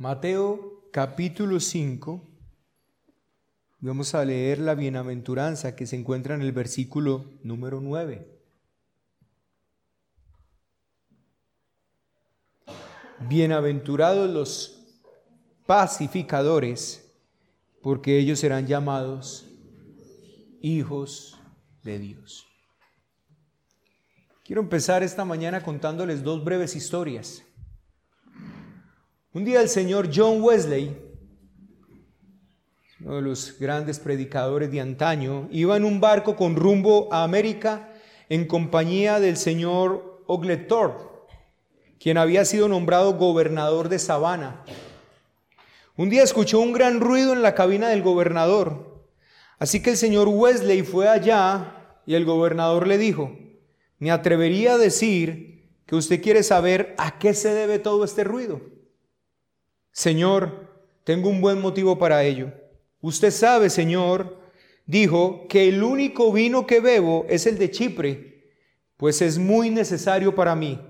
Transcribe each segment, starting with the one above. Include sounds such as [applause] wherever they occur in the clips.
Mateo capítulo 5. Vamos a leer la bienaventuranza que se encuentra en el versículo número 9. Bienaventurados los pacificadores, porque ellos serán llamados hijos de Dios. Quiero empezar esta mañana contándoles dos breves historias. Un día el señor John Wesley, uno de los grandes predicadores de antaño, iba en un barco con rumbo a América en compañía del señor Ogletorp, quien había sido nombrado gobernador de Savannah. Un día escuchó un gran ruido en la cabina del gobernador, así que el señor Wesley fue allá y el gobernador le dijo, me atrevería a decir que usted quiere saber a qué se debe todo este ruido. Señor, tengo un buen motivo para ello. Usted sabe, Señor, dijo que el único vino que bebo es el de Chipre, pues es muy necesario para mí.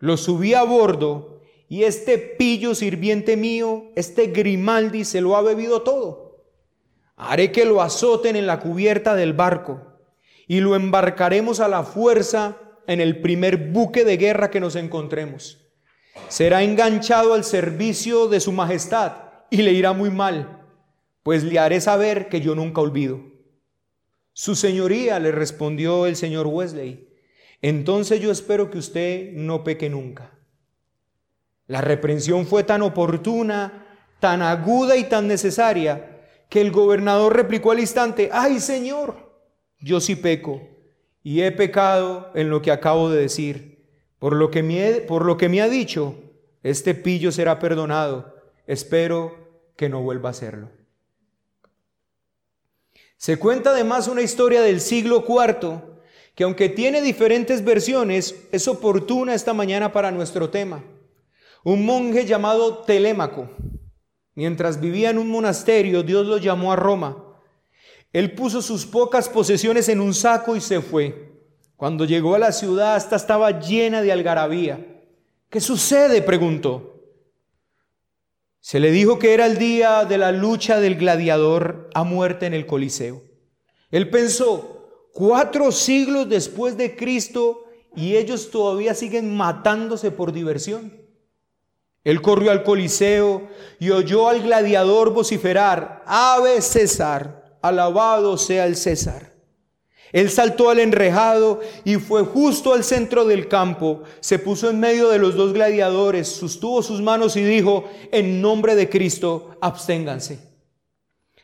Lo subí a bordo y este pillo sirviente mío, este Grimaldi, se lo ha bebido todo. Haré que lo azoten en la cubierta del barco y lo embarcaremos a la fuerza en el primer buque de guerra que nos encontremos. Será enganchado al servicio de su majestad y le irá muy mal, pues le haré saber que yo nunca olvido. Su señoría, le respondió el señor Wesley, entonces yo espero que usted no peque nunca. La reprensión fue tan oportuna, tan aguda y tan necesaria, que el gobernador replicó al instante, ay señor, yo sí peco y he pecado en lo que acabo de decir. Por lo que me, ha dicho, este pillo será perdonado. Espero que no vuelva a hacerlo. Se cuenta además una historia del siglo IV que aunque tiene diferentes versiones, es oportuna esta mañana para nuestro tema. Un monje llamado Telémaco, mientras vivía en un monasterio, Dios lo llamó a Roma él puso sus pocas posesiones en un saco y se fue. Cuando llegó a la ciudad, esta estaba llena de algarabía. ¿Qué sucede? preguntó. Se le dijo que era el día de la lucha del gladiador a muerte en el Coliseo. Él pensó, cuatro siglos después de Cristo y ellos todavía siguen matándose por diversión. Él corrió al Coliseo y oyó al gladiador vociferar, Ave César alabado sea el César. Él saltó al enrejado y fue justo al centro del campo, se puso en medio de los dos gladiadores, sostuvo sus manos y dijo, en nombre de Cristo, absténganse.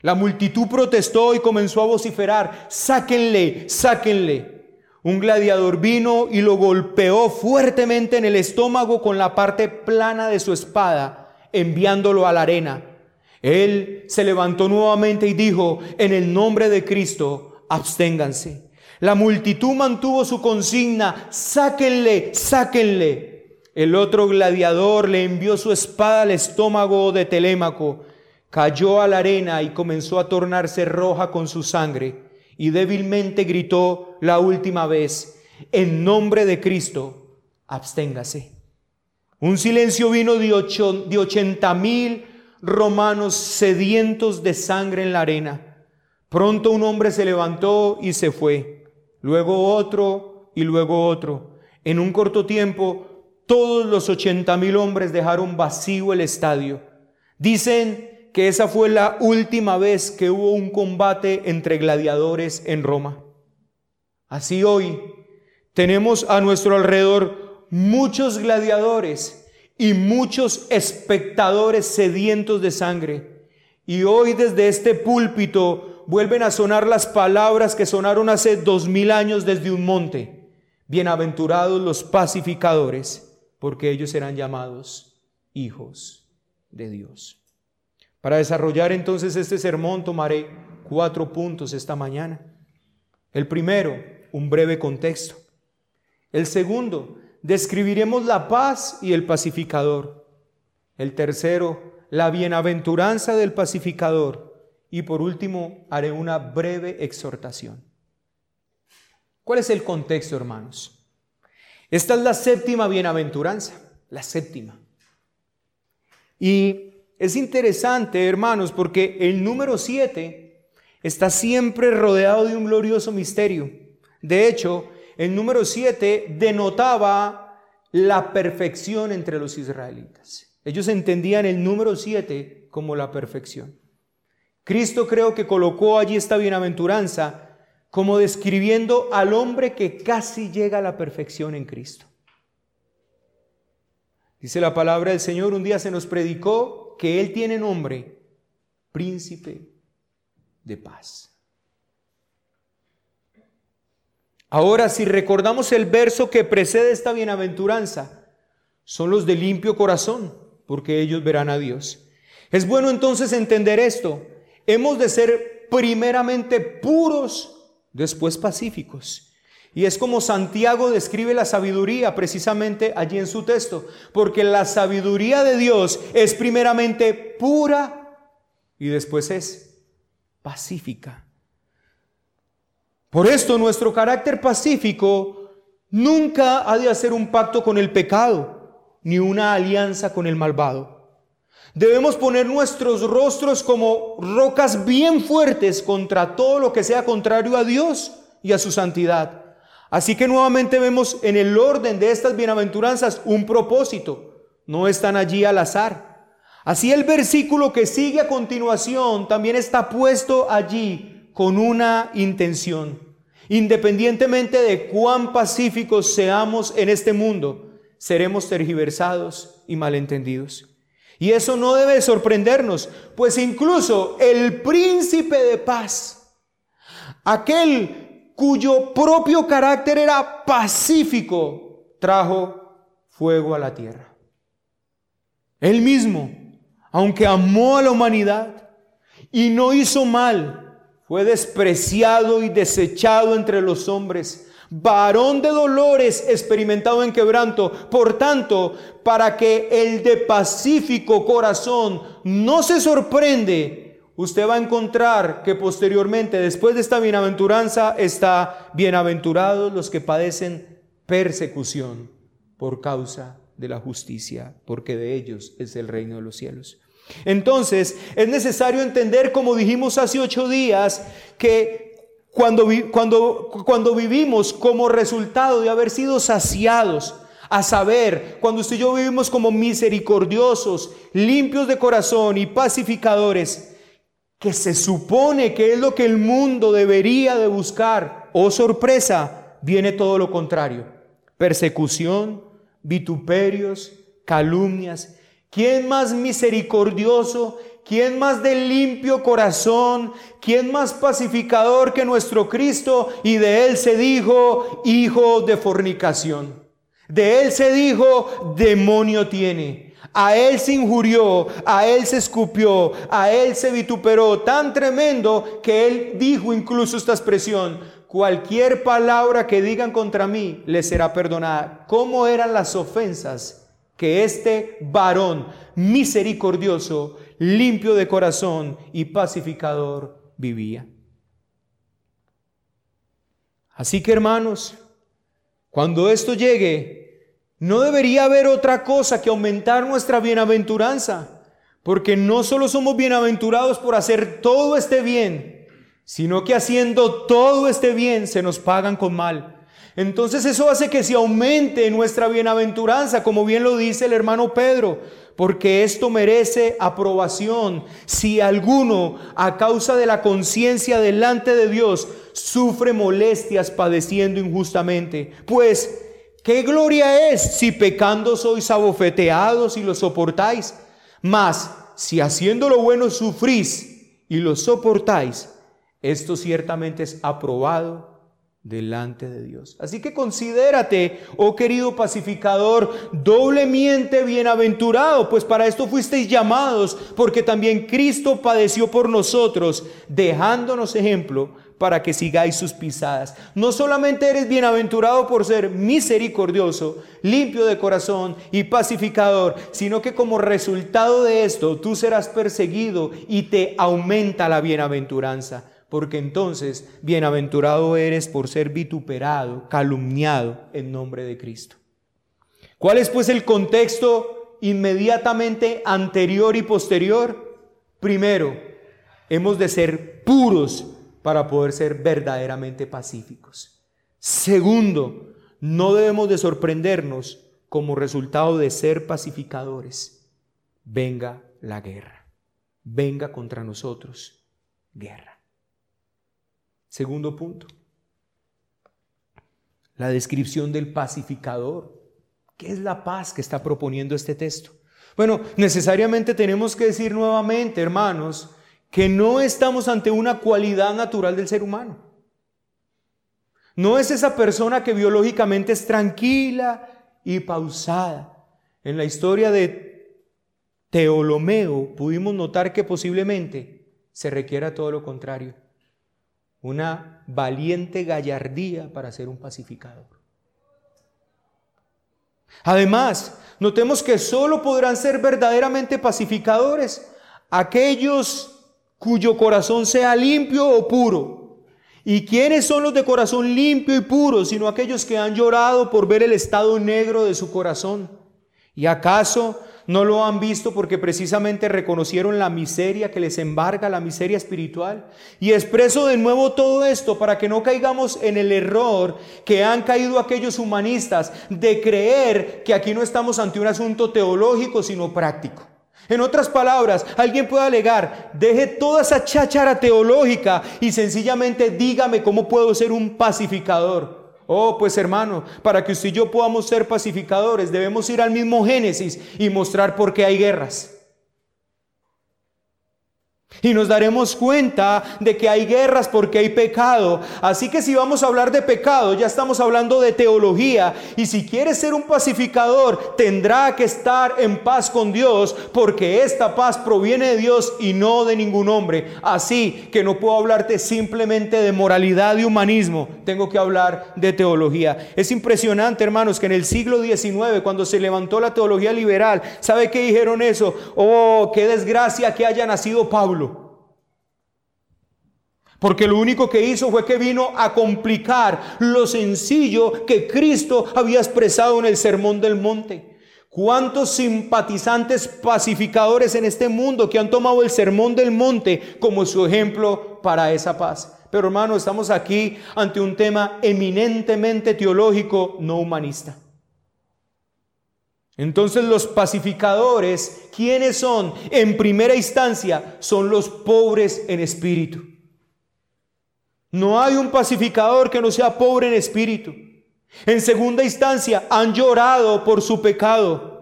La multitud protestó y comenzó a vociferar, sáquenle, sáquenle. Un gladiador vino y lo golpeó fuertemente en el estómago con la parte plana de su espada, enviándolo a la arena. Él se levantó nuevamente y dijo, en el nombre de Cristo, absténganse. La multitud mantuvo su consigna, sáquenle, sáquenle. El otro gladiador le envió su espada al estómago de Telémaco, cayó a la arena y comenzó a tornarse roja con su sangre, y débilmente gritó la última vez, en nombre de Cristo, absténgase. Un silencio vino de, ochenta mil romanos sedientos de sangre en la arena. Pronto un hombre se levantó y se fue, luego otro y luego otro. En un corto tiempo, todos los ochenta mil hombres dejaron vacío el estadio. Dicen que esa fue la última vez que hubo un combate entre gladiadores en Roma. Así hoy tenemos a nuestro alrededor muchos gladiadores y muchos espectadores sedientos de sangre. Y hoy desde este púlpito vuelven a sonar las palabras que sonaron hace dos mil años desde un monte. Bienaventurados los pacificadores, porque ellos serán llamados hijos de Dios. Para desarrollar entonces este sermón tomaré cuatro puntos esta mañana. El primero, un breve contexto. El segundo, describiremos la paz y el pacificador. El tercero, la bienaventuranza del pacificador. Y por último, haré una breve exhortación. ¿Cuál es el contexto, hermanos? Esta es la séptima bienaventuranza, la séptima. Y es interesante, hermanos, porque el número 7 está siempre rodeado de un glorioso misterio. De hecho, el número 7 denotaba la perfección entre los israelitas. Ellos entendían el número 7 como la perfección. Cristo creo que colocó allí esta bienaventuranza como describiendo al hombre que casi llega a la perfección en Cristo. Dice la palabra del Señor, un día se nos predicó que Él tiene nombre, príncipe de paz. Ahora, si recordamos el verso que precede esta bienaventuranza, son los de limpio corazón, porque ellos verán a Dios. Es bueno entonces entender esto. Hemos de ser primeramente puros, después pacíficos. Y es como Santiago describe la sabiduría precisamente allí en su texto, porque la sabiduría de Dios es primeramente pura y después es pacífica. Por esto nuestro carácter pacífico nunca ha de hacer un pacto con el pecado, ni una alianza con el malvado. Debemos poner nuestros rostros como rocas bien fuertes contra todo lo que sea contrario a Dios y a su santidad. Así que nuevamente vemos en el orden de estas bienaventuranzas un propósito. No están allí al azar. Así el versículo que sigue a continuación también está puesto allí con una intención. Independientemente de cuán pacíficos seamos en este mundo, seremos tergiversados y malentendidos. Y eso no debe sorprendernos, pues incluso el príncipe de paz, aquel cuyo propio carácter era pacífico, trajo fuego a la tierra. Él mismo, aunque amó a la humanidad y no hizo mal, fue despreciado y desechado entre los hombres varón de dolores experimentado en quebranto. Por tanto, para que el de pacífico corazón no se sorprende, usted va a encontrar que posteriormente, después de esta bienaventuranza, está bienaventurados los que padecen persecución por causa de la justicia, porque de ellos es el reino de los cielos. Entonces, es necesario entender, como dijimos hace ocho días, que cuando, vivimos como resultado de haber sido saciados, a saber, cuando usted y yo vivimos como misericordiosos, limpios de corazón y pacificadores, que se supone que es lo que el mundo debería de buscar, oh sorpresa, viene todo lo contrario. Persecución, vituperios, calumnias. ¿Quién más misericordioso ¿Quién más de limpio corazón? ¿Quién más pacificador que nuestro Cristo? Y de él se dijo, hijo de fornicación. De él se dijo, demonio tiene. A él se injurió, a él se escupió, a él se vituperó, tan tremendo que él dijo incluso esta expresión, cualquier palabra que digan contra mí le será perdonada. ¿Cómo eran las ofensas que este varón misericordioso limpio de corazón y pacificador vivía. Así que hermanos, cuando esto llegue, no debería haber otra cosa que aumentar nuestra bienaventuranza, porque no solo somos bienaventurados por hacer todo este bien, sino que haciendo todo este bien se nos pagan con mal. Entonces eso hace que se aumente nuestra bienaventuranza, como bien lo dice el hermano Pedro porque esto merece aprobación si alguno, a causa de la conciencia delante de Dios, sufre molestias padeciendo injustamente. Pues, ¿qué gloria es si pecando sois abofeteados y lo soportáis? Mas, si haciendo lo bueno sufrís y lo soportáis, esto ciertamente es aprobado delante de Dios. Así que considérate, oh querido pacificador, doblemente bienaventurado, pues para esto fuisteis llamados, porque también Cristo padeció por nosotros, dejándonos ejemplo para que sigáis sus pisadas. No solamente eres bienaventurado por ser misericordioso, limpio de corazón y pacificador, sino que como resultado de esto tú serás perseguido y te aumenta la bienaventuranza porque entonces bienaventurado eres por ser vituperado, calumniado en nombre de Cristo. ¿Cuál es pues el contexto inmediatamente anterior y posterior? Primero, hemos de ser puros para poder ser verdaderamente pacíficos. Segundo, no debemos de sorprendernos como resultado de ser pacificadores. Venga la guerra, venga contra nosotros guerra. Segundo punto, la descripción del pacificador. ¿Qué es la paz que está proponiendo este texto? Bueno, necesariamente tenemos que decir nuevamente, hermanos, que no estamos ante una cualidad natural del ser humano. No es esa persona que biológicamente es tranquila y pausada. En la historia de Teolomeo pudimos notar que posiblemente se requiera todo lo contrario. Una valiente gallardía para ser un pacificador. Además, notemos que solo podrán ser verdaderamente pacificadores aquellos cuyo corazón sea limpio o puro. ¿Y quiénes son los de corazón limpio y puro, sino aquellos que han llorado por ver el estado negro de su corazón? ¿Y acaso no lo han visto porque precisamente reconocieron la miseria que les embarga, la miseria espiritual? Y expreso de nuevo todo esto para que no caigamos en el error que han caído aquellos humanistas de creer que aquí no estamos ante un asunto teológico, sino práctico. En otras palabras, alguien puede alegar, deje toda esa cháchara teológica y sencillamente dígame cómo puedo ser un pacificador. Oh, pues hermano, para que usted y yo podamos ser pacificadores, debemos ir al mismo Génesis y mostrar por qué hay guerras. Y nos daremos cuenta de que hay guerras porque hay pecado. Así que si vamos a hablar de pecado, ya estamos hablando de teología. Y si quieres ser un pacificador, tendrá que estar en paz con Dios, porque esta paz proviene de Dios y no de ningún hombre. Así que no puedo hablarte simplemente de moralidad y humanismo, tengo que hablar de teología. Es impresionante, hermanos, que en el siglo XIX, cuando se levantó la teología liberal, ¿sabe qué dijeron eso? Oh, qué desgracia que haya nacido Pablo. Porque lo único que hizo fue que vino a complicar lo sencillo que Cristo había expresado en el Sermón del Monte. ¿Cuántos simpatizantes pacificadores en este mundo que han tomado el Sermón del Monte como su ejemplo para esa paz? Pero hermano, estamos aquí ante un tema eminentemente teológico, no humanista. Entonces los pacificadores, ¿quiénes son? En primera instancia, son los pobres en espíritu. No hay un pacificador que no sea pobre en espíritu. En segunda instancia, han llorado por su pecado,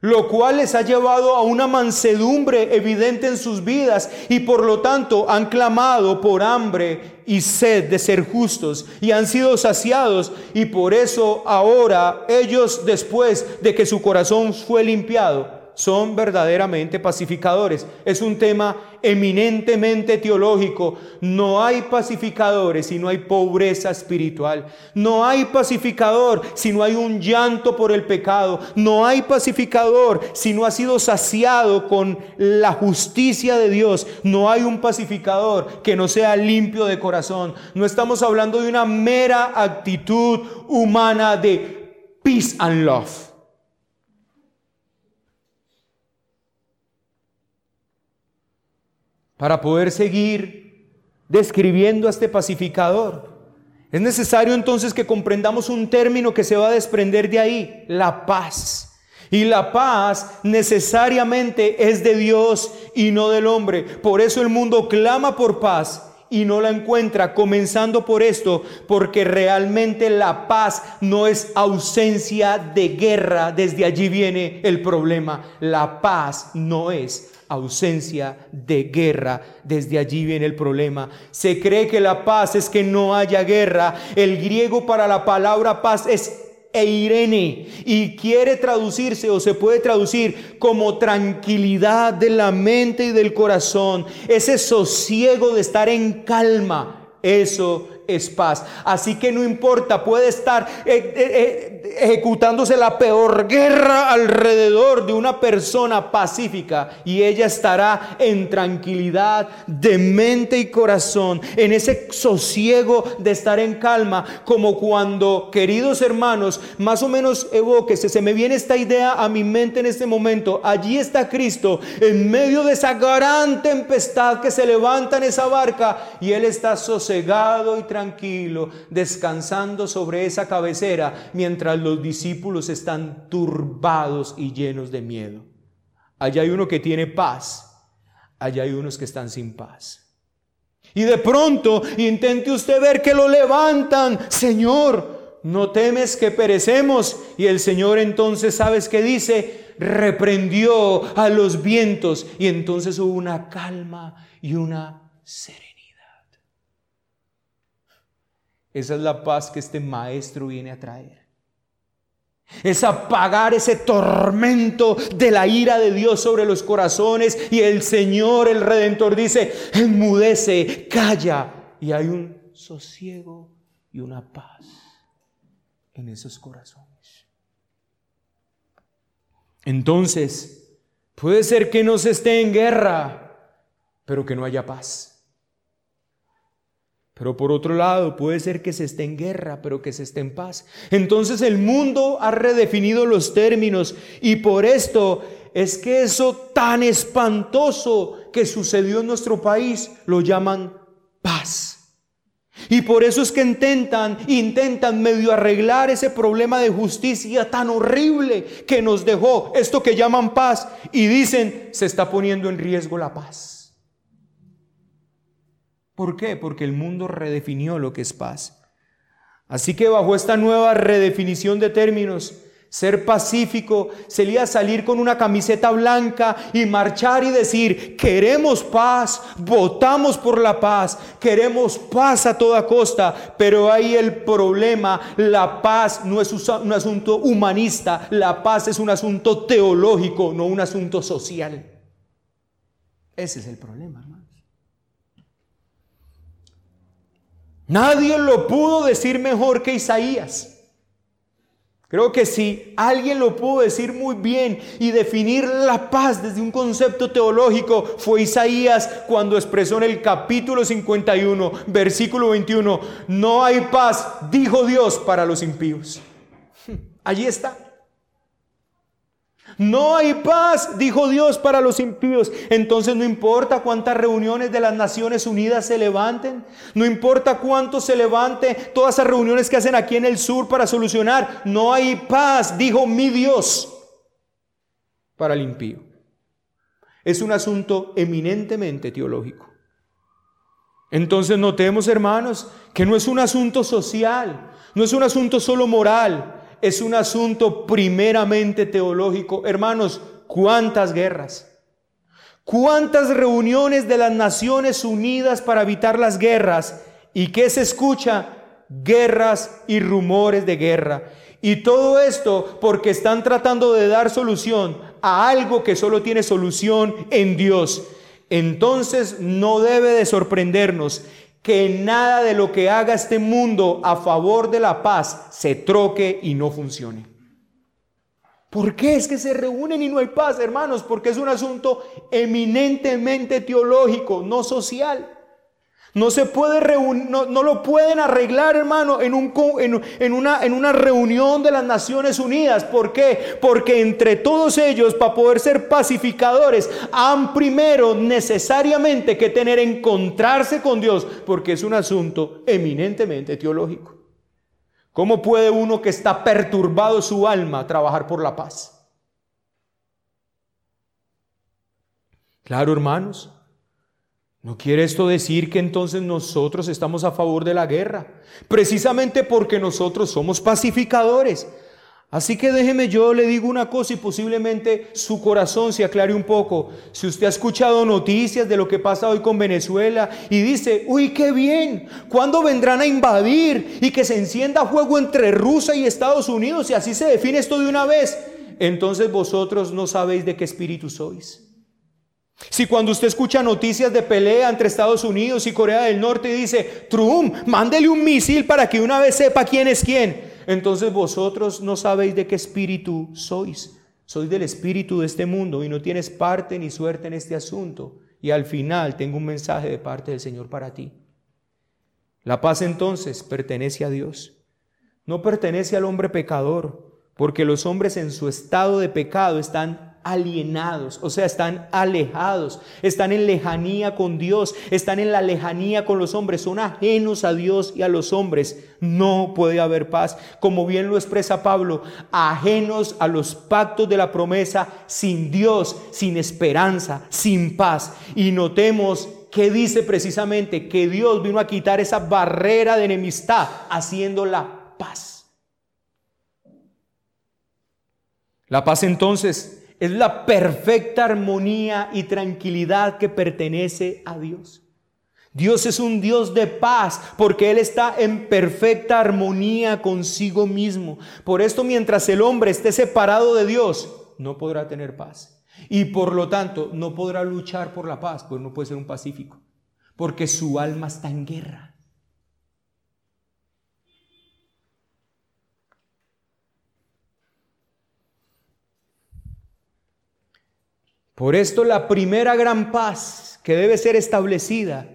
lo cual les ha llevado a una mansedumbre evidente en sus vidas y por lo tanto han clamado por hambre y sed de ser justos y han sido saciados y por eso ahora ellos después de que su corazón fue limpiado, son verdaderamente pacificadores. Es un tema eminentemente teológico. No hay pacificadores si no hay pobreza espiritual. No hay pacificador si no hay un llanto por el pecado. No hay pacificador si no ha sido saciado con la justicia de Dios. No hay un pacificador que no sea limpio de corazón. No estamos hablando de una mera actitud humana de peace and love. Para poder seguir describiendo a este pacificador. Es necesario entonces que comprendamos un término que se va a desprender de ahí, la paz. Y la paz necesariamente es de Dios y no del hombre. Por eso el mundo clama por paz y no la encuentra, comenzando por esto, porque realmente la paz no es ausencia de guerra, desde allí viene el problema. La paz no es ausencia de guerra. Desde allí viene el problema. Se cree que la paz es que no haya guerra. El griego para la palabra paz es eirene y quiere traducirse o se puede traducir como tranquilidad de la mente y del corazón. Ese sosiego de estar en calma. Eso es paz. Así que no importa, puede estar eh, eh, eh, ejecutándose la peor guerra alrededor de una persona pacífica y ella estará en tranquilidad de mente y corazón, en ese sosiego de estar en calma, como cuando, queridos hermanos, más o menos evóquese, se me viene esta idea a mi mente en este momento, allí está Cristo en medio de esa gran tempestad que se levanta en esa barca y Él está sosegado y tranquilo, descansando sobre esa cabecera, mientras los discípulos están turbados y llenos de miedo. Allá hay uno que tiene paz, allá hay unos que están sin paz. Y de pronto intente usted ver que lo levantan, Señor, no temes que perecemos. Y el Señor entonces, ¿sabes qué dice? Reprendió a los vientos y entonces hubo una calma y una serenidad. Esa es la paz que este maestro viene a traer. Es apagar ese tormento de la ira de Dios sobre los corazones y el Señor, el Redentor, dice, enmudece, calla. Y hay un sosiego y una paz en esos corazones. Entonces, puede ser que no se esté en guerra, pero que no haya paz. Pero por otro lado, puede ser que se esté en guerra, pero que se esté en paz. Entonces el mundo ha redefinido los términos y por esto es que eso tan espantoso que sucedió en nuestro país lo llaman paz. Y por eso es que intentan, intentan medio arreglar ese problema de justicia tan horrible que nos dejó esto que llaman paz y dicen se está poniendo en riesgo la paz. ¿Por qué? Porque el mundo redefinió lo que es paz. Así que bajo esta nueva redefinición de términos, ser pacífico sería salir con una camiseta blanca y marchar y decir, queremos paz, votamos por la paz, queremos paz a toda costa, pero ahí el problema, la paz no es un asunto humanista, la paz es un asunto teológico, no un asunto social. Ese es el problema. Nadie lo pudo decir mejor que Isaías. Creo que si alguien lo pudo decir muy bien y definir la paz desde un concepto teológico, fue Isaías cuando expresó en el capítulo 51, versículo 21, no hay paz, dijo Dios, para los impíos. [laughs] Allí está. No hay paz, dijo Dios, para los impíos. Entonces no importa cuántas reuniones de las Naciones Unidas se levanten, no importa cuánto se levante todas esas reuniones que hacen aquí en el sur para solucionar, no hay paz, dijo mi Dios, para el impío. Es un asunto eminentemente teológico. Entonces notemos, hermanos, que no es un asunto social, no es un asunto solo moral, es un asunto primeramente teológico. Hermanos, ¿cuántas guerras? ¿Cuántas reuniones de las Naciones Unidas para evitar las guerras? ¿Y qué se escucha? Guerras y rumores de guerra. Y todo esto porque están tratando de dar solución a algo que solo tiene solución en Dios. Entonces no debe de sorprendernos que nada de lo que haga este mundo a favor de la paz se troque y no funcione. ¿Por qué es que se reúnen y no hay paz, hermanos? Porque es un asunto eminentemente teológico, no social. No se puede reunir, no, lo pueden arreglar, hermano, en, un, en, una, en una reunión de las Naciones Unidas. ¿Por qué? Porque entre todos ellos, para poder ser pacificadores, han primero necesariamente que tener encontrarse con Dios, porque es un asunto eminentemente teológico. ¿Cómo puede uno que está perturbado su alma trabajar por la paz? Claro, hermanos. ¿No quiere esto decir que entonces nosotros estamos a favor de la guerra? Precisamente porque nosotros somos pacificadores. Así que déjeme yo le digo una cosa y posiblemente su corazón se aclare un poco. Si usted ha escuchado noticias de lo que pasa hoy con Venezuela y dice, uy, qué bien, ¿cuándo vendrán a invadir y que se encienda fuego entre Rusia y Estados Unidos y así se define esto de una vez? Entonces vosotros no sabéis de qué espíritu sois. Si cuando usted escucha noticias de pelea entre Estados Unidos y Corea del Norte y dice, Trump, mándele un misil para que una vez sepa quién es quién, entonces vosotros no sabéis de qué espíritu sois. Sois del espíritu de este mundo y no tienes parte ni suerte en este asunto. Y al final tengo un mensaje de parte del Señor para ti. La paz entonces pertenece a Dios. No pertenece al hombre pecador, porque los hombres en su estado de pecado están alienados, o sea, están alejados, están en lejanía con Dios, están en la lejanía con los hombres, son ajenos a Dios y a los hombres. No puede haber paz, como bien lo expresa Pablo, ajenos a los pactos de la promesa, sin Dios, sin esperanza, sin paz. Y notemos que dice precisamente que Dios vino a quitar esa barrera de enemistad, haciendo la paz. La paz entonces es la perfecta armonía y tranquilidad que pertenece a Dios. Dios es un Dios de paz porque Él está en perfecta armonía consigo mismo. Por esto mientras el hombre esté separado de Dios, no podrá tener paz. Y por lo tanto, no podrá luchar por la paz, pues no puede ser un pacífico, porque su alma está en guerra. Por esto la primera gran paz que debe ser establecida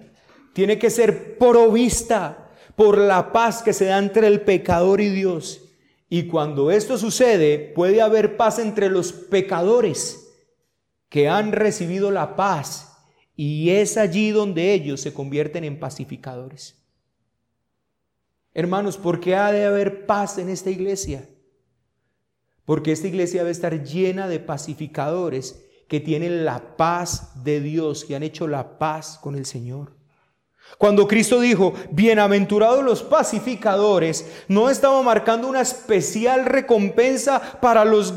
tiene que ser provista por la paz que se da entre el pecador y Dios. Y cuando esto sucede, puede haber paz entre los pecadores que han recibido la paz y es allí donde ellos se convierten en pacificadores. Hermanos, ¿por qué ha de haber paz en esta iglesia? Porque esta iglesia debe estar llena de pacificadores que tienen la paz de Dios, que han hecho la paz con el Señor. Cuando Cristo dijo, bienaventurados los pacificadores, no estaba marcando una especial recompensa para, los,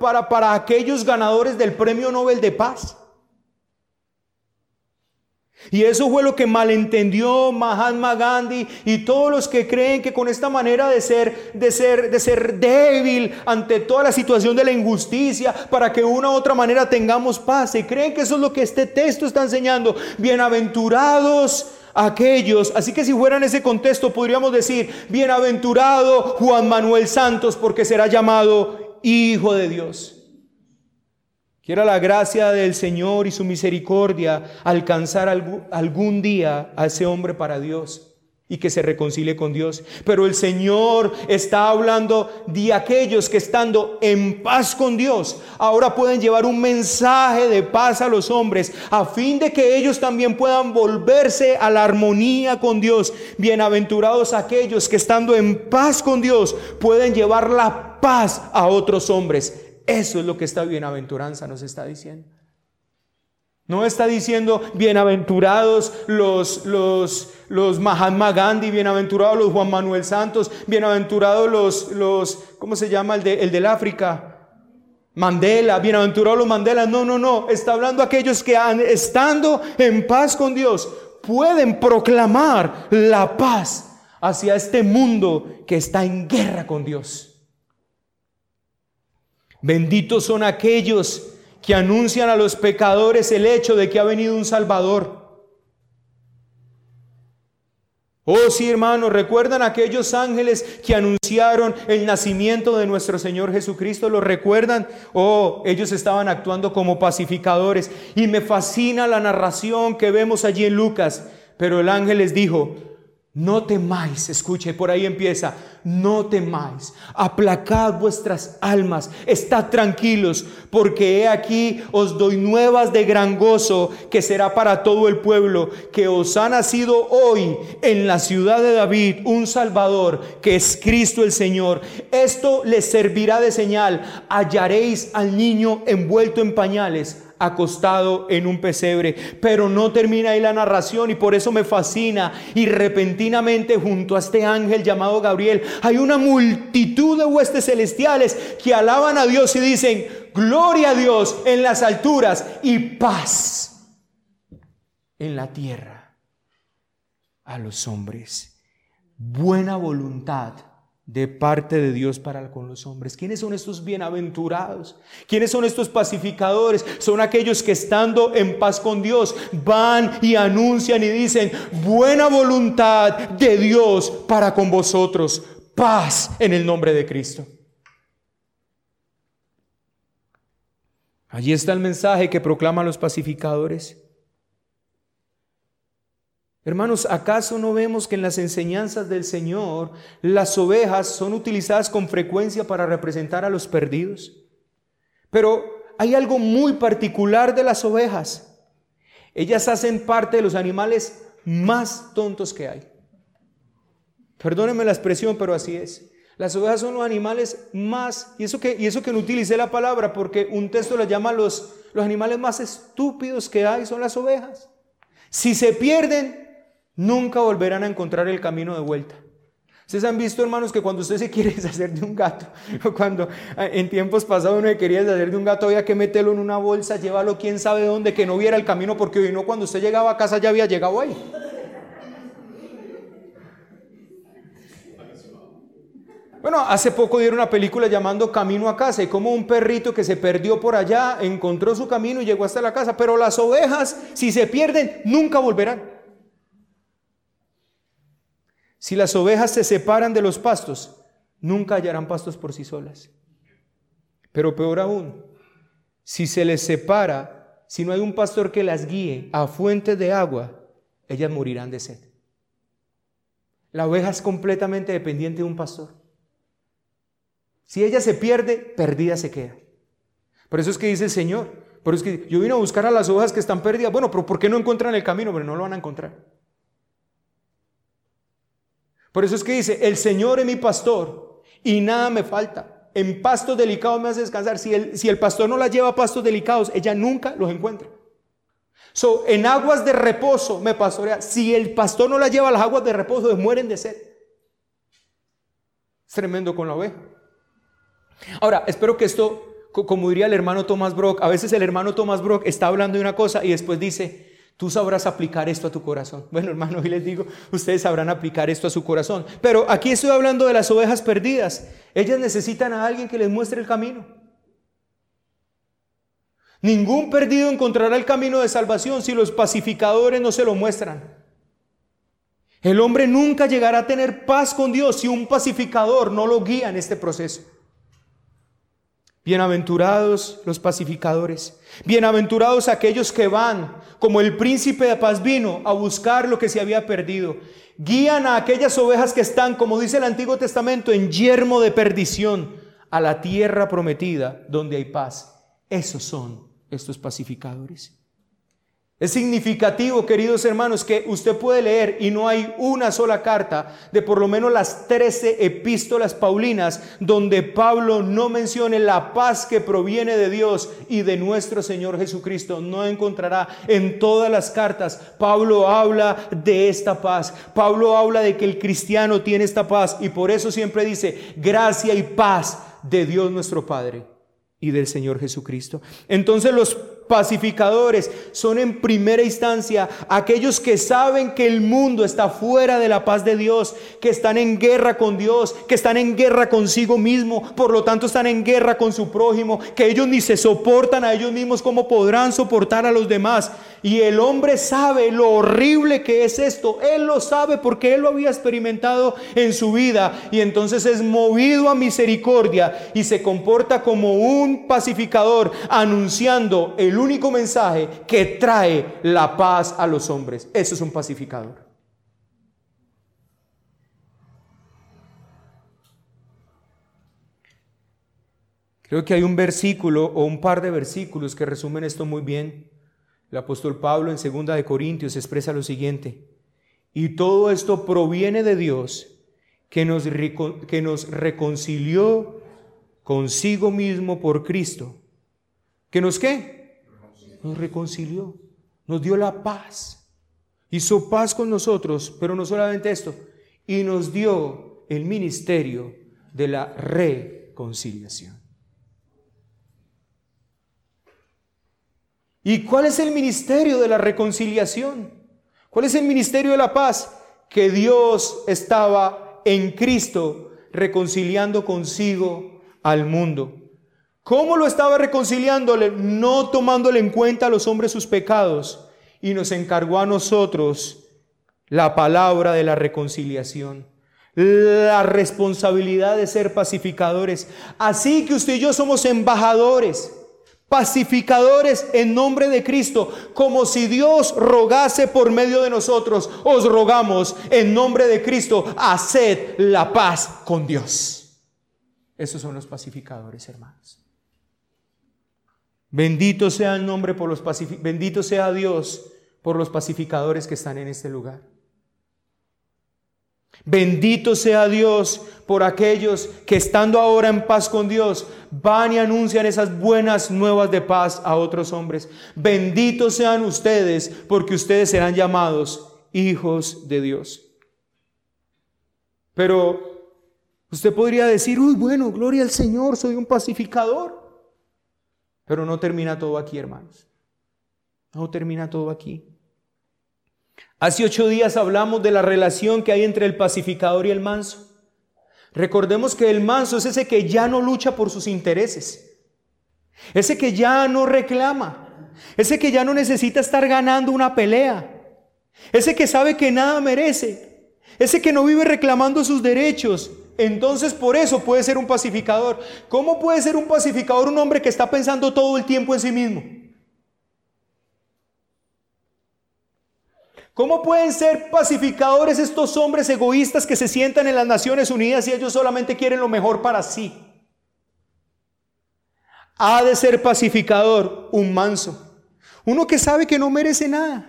para, para aquellos ganadores del Premio Nobel de Paz. Y eso fue lo que malentendió Mahatma Gandhi y todos los que creen que con esta manera de ser, de ser, de ser débil ante toda la situación de la injusticia, para que una u otra manera tengamos paz, y creen que eso es lo que este texto está enseñando. Bienaventurados aquellos, así que si fuera en ese contexto podríamos decir, bienaventurado Juan Manuel Santos, porque será llamado Hijo de Dios. Quiera la gracia del Señor y su misericordia alcanzar algún día a ese hombre para Dios y que se reconcilie con Dios. Pero el Señor está hablando de aquellos que estando en paz con Dios, ahora pueden llevar un mensaje de paz a los hombres, a fin de que ellos también puedan volverse a la armonía con Dios. Bienaventurados aquellos que estando en paz con Dios pueden llevar la paz a otros hombres. Eso es lo que esta bienaventuranza nos está diciendo. No está diciendo bienaventurados los, los, los Mahatma Gandhi, bienaventurados los Juan Manuel Santos, bienaventurados los, los ¿cómo se llama el, de, el del África? Mandela, bienaventurados los Mandela. No, no, no. Está hablando aquellos que estando en paz con Dios pueden proclamar la paz hacia este mundo que está en guerra con Dios. Benditos son aquellos que anuncian a los pecadores el hecho de que ha venido un Salvador. Oh sí, hermanos, ¿recuerdan aquellos ángeles que anunciaron el nacimiento de nuestro Señor Jesucristo? ¿Lo recuerdan? Oh, ellos estaban actuando como pacificadores. Y me fascina la narración que vemos allí en Lucas. Pero el ángel les dijo, no temáis, escuche, por ahí empieza, no temáis, aplacad vuestras almas, estad tranquilos, porque he aquí os doy nuevas de gran gozo, que será para todo el pueblo, que os ha nacido hoy en la ciudad de David un Salvador, que es Cristo el Señor. Esto les servirá de señal, hallaréis al niño envuelto en pañales acostado en un pesebre. Pero no termina ahí la narración y por eso me fascina. Y repentinamente junto a este ángel llamado Gabriel hay una multitud de huestes celestiales que alaban a Dios y dicen, gloria a Dios en las alturas y paz en la tierra a los hombres. Buena voluntad de parte de Dios para con los hombres. ¿Quiénes son estos bienaventurados? ¿Quiénes son estos pacificadores? Son aquellos que estando en paz con Dios van y anuncian y dicen, buena voluntad de Dios para con vosotros, paz en el nombre de Cristo. Allí está el mensaje que proclaman los pacificadores. Hermanos, ¿acaso no vemos que en las enseñanzas del Señor las ovejas son utilizadas con frecuencia para representar a los perdidos? Pero hay algo muy particular de las ovejas. Ellas hacen parte de los animales más tontos que hay. Perdónenme la expresión, pero así es. Las ovejas son los animales más, y eso que, y eso que no utilicé la palabra, porque un texto las llama los, los animales más estúpidos que hay, son las ovejas. Si se pierden, nunca volverán a encontrar el camino de vuelta. Ustedes han visto, hermanos, que cuando usted se quiere [laughs] deshacer de un gato, o cuando ah, en tiempos pasados uno se quería deshacer de un gato, había que meterlo en una bolsa, llevarlo quién sabe dónde, que no viera el camino, porque hoy no, cuando usted llegaba a casa ya había llegado ahí. Bueno, hace poco dieron una película llamando Camino a casa y como un perrito que se perdió por allá encontró su camino y llegó hasta la casa, pero las ovejas, si se pierden, nunca volverán. Si las ovejas se separan de los pastos, nunca hallarán pastos por sí solas. Pero peor aún, si se les separa, si no hay un pastor que las guíe a fuente de agua, ellas morirán de sed. La oveja es completamente dependiente de un pastor. Si ella se pierde, perdida se queda. Por eso es que dice el Señor. Por eso es que yo vine a buscar a las ovejas que están perdidas. Bueno, pero ¿por qué no encuentran el camino? Pero no lo van a encontrar. Por eso es que dice, el Señor es mi pastor y nada me falta. En pastos delicados me hace descansar. Si el, si el pastor no la lleva a pastos delicados, ella nunca los encuentra. So, en aguas de reposo me pastorea. Si el pastor no la lleva a las aguas de reposo, mueren de sed. Es tremendo con la oveja. Ahora, espero que esto, como diría el hermano Thomas Brock, a veces el hermano Thomas Brock está hablando de una cosa y después dice, Tú sabrás aplicar esto a tu corazón. Bueno, hermano, hoy les digo, ustedes sabrán aplicar esto a su corazón. Pero aquí estoy hablando de las ovejas perdidas. Ellas necesitan a alguien que les muestre el camino. Ningún perdido encontrará el camino de salvación si los pacificadores no se lo muestran. El hombre nunca llegará a tener paz con Dios si un pacificador no lo guía en este proceso. Bienaventurados los pacificadores. Bienaventurados aquellos que van, como el príncipe de paz vino, a buscar lo que se había perdido. Guían a aquellas ovejas que están, como dice el Antiguo Testamento, en yermo de perdición, a la tierra prometida donde hay paz. Esos son estos pacificadores. Es significativo, queridos hermanos, que usted puede leer y no hay una sola carta de por lo menos las 13 epístolas paulinas donde Pablo no mencione la paz que proviene de Dios y de nuestro Señor Jesucristo. No encontrará en todas las cartas. Pablo habla de esta paz. Pablo habla de que el cristiano tiene esta paz y por eso siempre dice gracia y paz de Dios nuestro Padre y del Señor Jesucristo. Entonces los pacificadores son en primera instancia aquellos que saben que el mundo está fuera de la paz de Dios, que están en guerra con Dios, que están en guerra consigo mismo, por lo tanto están en guerra con su prójimo, que ellos ni se soportan a ellos mismos, como podrán soportar a los demás? Y el hombre sabe lo horrible que es esto, él lo sabe porque él lo había experimentado en su vida y entonces es movido a misericordia y se comporta como un pacificador anunciando el único mensaje que trae la paz a los hombres. Eso es un pacificador. Creo que hay un versículo o un par de versículos que resumen esto muy bien. El apóstol Pablo en 2 de Corintios expresa lo siguiente: "Y todo esto proviene de Dios, que nos, que nos reconcilió consigo mismo por Cristo." ¿Que nos qué? Nos reconcilió, nos dio la paz, hizo paz con nosotros, pero no solamente esto, y nos dio el ministerio de la reconciliación. ¿Y cuál es el ministerio de la reconciliación? ¿Cuál es el ministerio de la paz? Que Dios estaba en Cristo reconciliando consigo al mundo. ¿Cómo lo estaba reconciliándole? No tomándole en cuenta a los hombres sus pecados. Y nos encargó a nosotros la palabra de la reconciliación. La responsabilidad de ser pacificadores. Así que usted y yo somos embajadores pacificadores en nombre de Cristo, como si Dios rogase por medio de nosotros, os rogamos en nombre de Cristo, haced la paz con Dios. Esos son los pacificadores, hermanos. Bendito sea el nombre por los bendito sea Dios por los pacificadores que están en este lugar. Bendito sea Dios por aquellos que estando ahora en paz con Dios van y anuncian esas buenas nuevas de paz a otros hombres. Benditos sean ustedes porque ustedes serán llamados hijos de Dios. Pero usted podría decir, uy, bueno, gloria al Señor, soy un pacificador. Pero no termina todo aquí, hermanos. No termina todo aquí. Hace ocho días hablamos de la relación que hay entre el pacificador y el manso. Recordemos que el manso es ese que ya no lucha por sus intereses, ese que ya no reclama, ese que ya no necesita estar ganando una pelea, ese que sabe que nada merece, ese que no vive reclamando sus derechos. Entonces por eso puede ser un pacificador. ¿Cómo puede ser un pacificador un hombre que está pensando todo el tiempo en sí mismo? ¿Cómo pueden ser pacificadores estos hombres egoístas que se sientan en las Naciones Unidas y ellos solamente quieren lo mejor para sí? Ha de ser pacificador un manso, uno que sabe que no merece nada.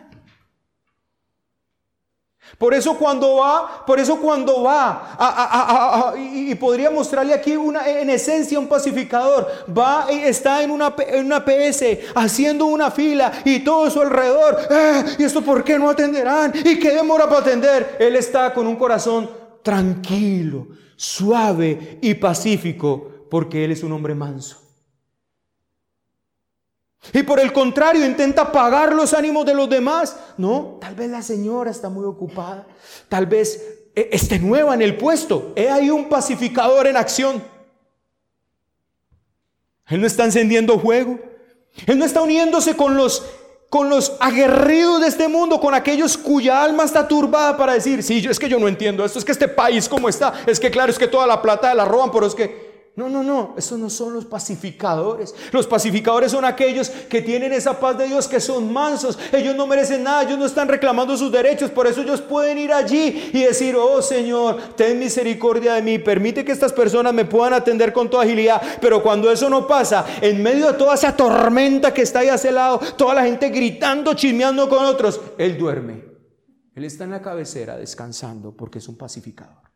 Por eso cuando va, por eso cuando va, y, podría mostrarle aquí una, en esencia un pacificador, va y está en una, en una PS haciendo una fila y todo su alrededor, eh, ¿y esto por qué no atenderán? ¿Y qué demora para atender? Él está con un corazón tranquilo, suave y pacífico, porque él es un hombre manso. Y por el contrario, intenta apagar los ánimos de los demás. No, tal vez la señora está muy ocupada. Tal vez eh, esté nueva en el puesto. He ahí un pacificador en acción. Él no está encendiendo fuego. Él no está uniéndose con los con los aguerridos de este mundo, con aquellos cuya alma está turbada para decir, sí, es que yo no entiendo esto, es que este país como está, es que claro, es que toda la plata la roban, pero es que no, no, no, esos no son los pacificadores. Los pacificadores son aquellos que tienen esa paz de Dios, que son mansos. Ellos no merecen nada, ellos no están reclamando sus derechos. Por eso ellos pueden ir allí y decir, oh Señor, ten misericordia de mí, permite que estas personas me puedan atender con toda agilidad. Pero cuando eso no pasa, en medio de toda esa tormenta que está ahí a ese lado, toda la gente gritando, chismeando con otros, Él duerme. Él está en la cabecera descansando porque es un pacificador.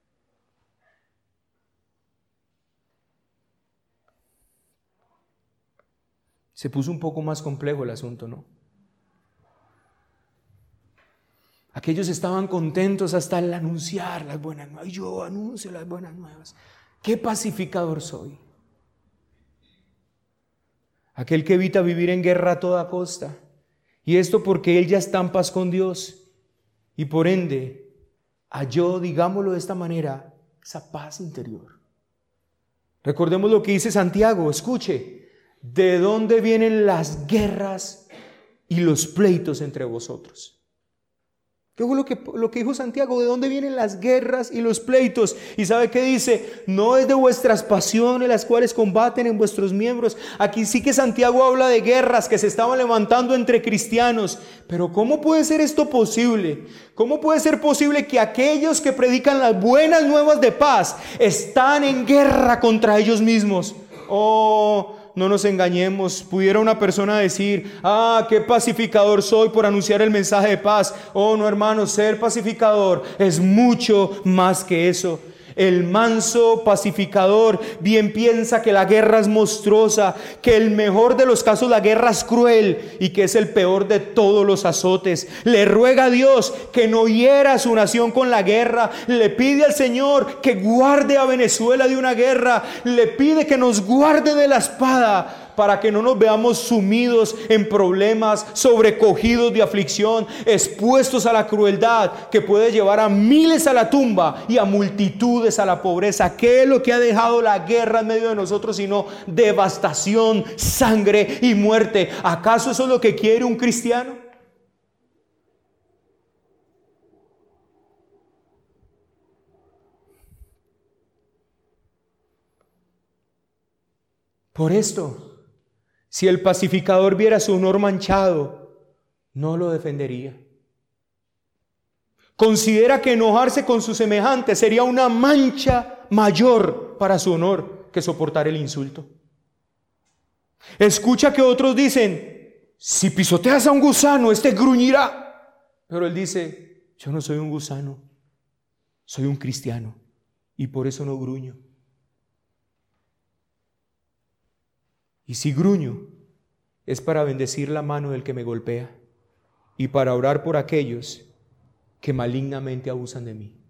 Se puso un poco más complejo el asunto, ¿no? Aquellos estaban contentos hasta al anunciar las buenas nuevas. Yo anuncio las buenas nuevas. Qué pacificador soy. Aquel que evita vivir en guerra a toda costa. Y esto porque él ya está en paz con Dios. Y por ende, halló, digámoslo de esta manera, esa paz interior. Recordemos lo que dice Santiago. Escuche, ¿de dónde vienen las guerras y los pleitos entre vosotros? ¿Qué fue lo que, dijo Santiago? ¿De dónde vienen las guerras y los pleitos? Y sabe qué dice, no es de vuestras pasiones las cuales combaten en vuestros miembros. Aquí sí que Santiago habla de guerras que se estaban levantando entre cristianos. Pero ¿cómo puede ser esto posible? ¿Cómo puede ser posible que aquellos que predican las buenas nuevas de paz están en guerra contra ellos mismos? Oh, no nos engañemos. Pudiera una persona decir, ah, qué pacificador soy por anunciar el mensaje de paz. Oh, no, hermano, ser pacificador es mucho más que eso. El manso pacificador bien piensa que la guerra es monstruosa, que el mejor de los casos la guerra es cruel y que es el peor de todos los azotes. Le ruega a Dios que no hiera a su nación con la guerra. Le pide al Señor que guarde a Venezuela de una guerra. Le pide que nos guarde de la espada para que no nos veamos sumidos en problemas, sobrecogidos de aflicción, expuestos a la crueldad que puede llevar a miles a la tumba y a multitudes a la pobreza. ¿Qué es lo que ha dejado la guerra en medio de nosotros sino devastación, sangre y muerte? ¿Acaso eso es lo que quiere un cristiano? Por esto, si el pacificador viera su honor manchado, no lo defendería. Considera que enojarse con su semejante sería una mancha mayor para su honor que soportar el insulto. Escucha que otros dicen, si pisoteas a un gusano, este gruñirá. Pero él dice, yo no soy un gusano, soy un cristiano y por eso no gruño. Y si gruño, es para bendecir la mano del que me golpea y para orar por aquellos que malignamente abusan de mí.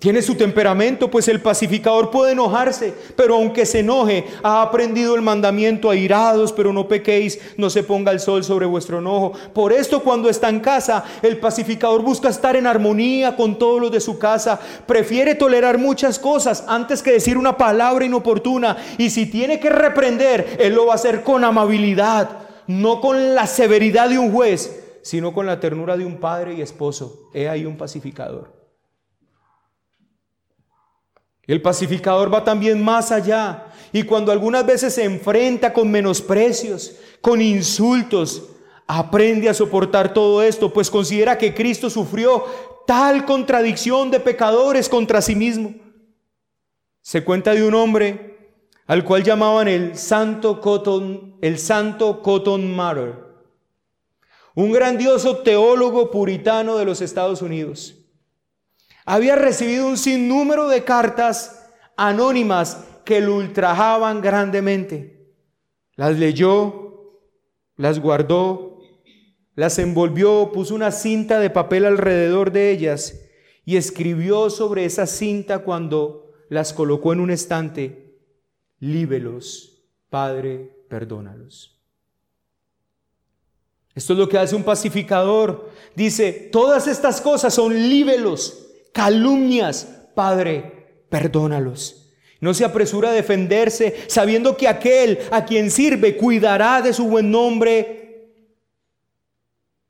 Tiene su temperamento, pues el pacificador puede enojarse, pero aunque se enoje, ha aprendido el mandamiento, airados, pero no pequéis, no se ponga el sol sobre vuestro enojo. Por esto cuando está en casa, el pacificador busca estar en armonía con todos los de su casa, prefiere tolerar muchas cosas antes que decir una palabra inoportuna, y si tiene que reprender, él lo va a hacer con amabilidad, no con la severidad de un juez, sino con la ternura de un padre y esposo. He ahí un pacificador. El pacificador va también más allá y cuando algunas veces se enfrenta con menosprecios, con insultos, aprende a soportar todo esto, pues considera que Cristo sufrió tal contradicción de pecadores contra sí mismo. Se cuenta de un hombre al cual llamaban el Santo Cotton, el Santo Cotton Mather, un grandioso teólogo puritano de los Estados Unidos había recibido un sinnúmero de cartas anónimas que lo ultrajaban grandemente. Las leyó, las guardó, las envolvió, puso una cinta de papel alrededor de ellas y escribió sobre esa cinta cuando las colocó en un estante, líbelos, Padre, perdónalos. Esto es lo que hace un pacificador. Dice, todas estas cosas son líbelos calumnias, Padre, perdónalos. No se apresura a defenderse, sabiendo que aquel a quien sirve cuidará de su buen nombre.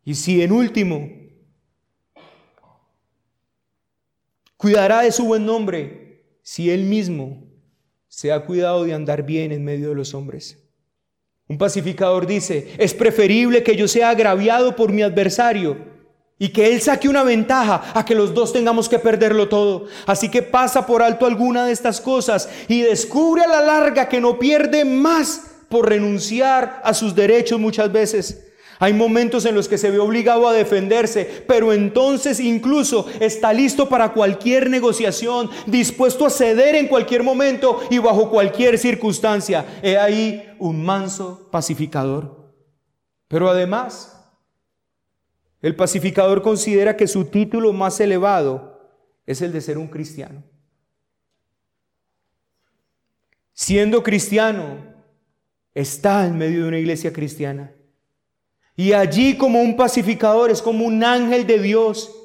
Y si en último, cuidará de su buen nombre, si él mismo se ha cuidado de andar bien en medio de los hombres. Un pacificador dice, es preferible que yo sea agraviado por mi adversario y que Él saque una ventaja a que los dos tengamos que perderlo todo. Así que pasa por alto alguna de estas cosas y descubre a la larga que no pierde más por renunciar a sus derechos muchas veces. Hay momentos en los que se ve obligado a defenderse, pero entonces incluso está listo para cualquier negociación, dispuesto a ceder en cualquier momento y bajo cualquier circunstancia. He ahí un manso pacificador. Pero además, el pacificador considera que su título más elevado es el de ser un cristiano. Siendo cristiano, está en medio de una iglesia cristiana. Y allí como un pacificador es como un ángel de Dios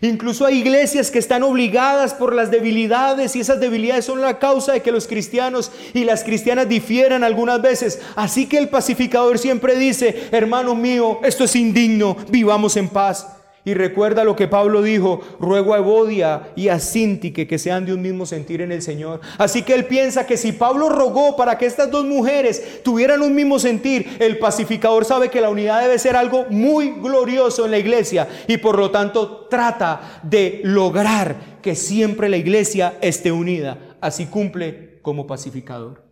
Incluso hay iglesias que están obligadas por las debilidades y esas debilidades son la causa de que los cristianos y las cristianas difieran algunas veces. Así que el pacificador siempre dice, hermano mío, esto es indigno, vivamos en paz. Y recuerda lo que Pablo dijo, ruego a Evodia y a Sintique que sean de un mismo sentir en el Señor. Así que él piensa que si Pablo rogó para que estas dos mujeres tuvieran un mismo sentir, el pacificador sabe que la unidad debe ser algo muy glorioso en la iglesia y por lo tanto trata de lograr que siempre la iglesia esté unida. Así cumple como pacificador.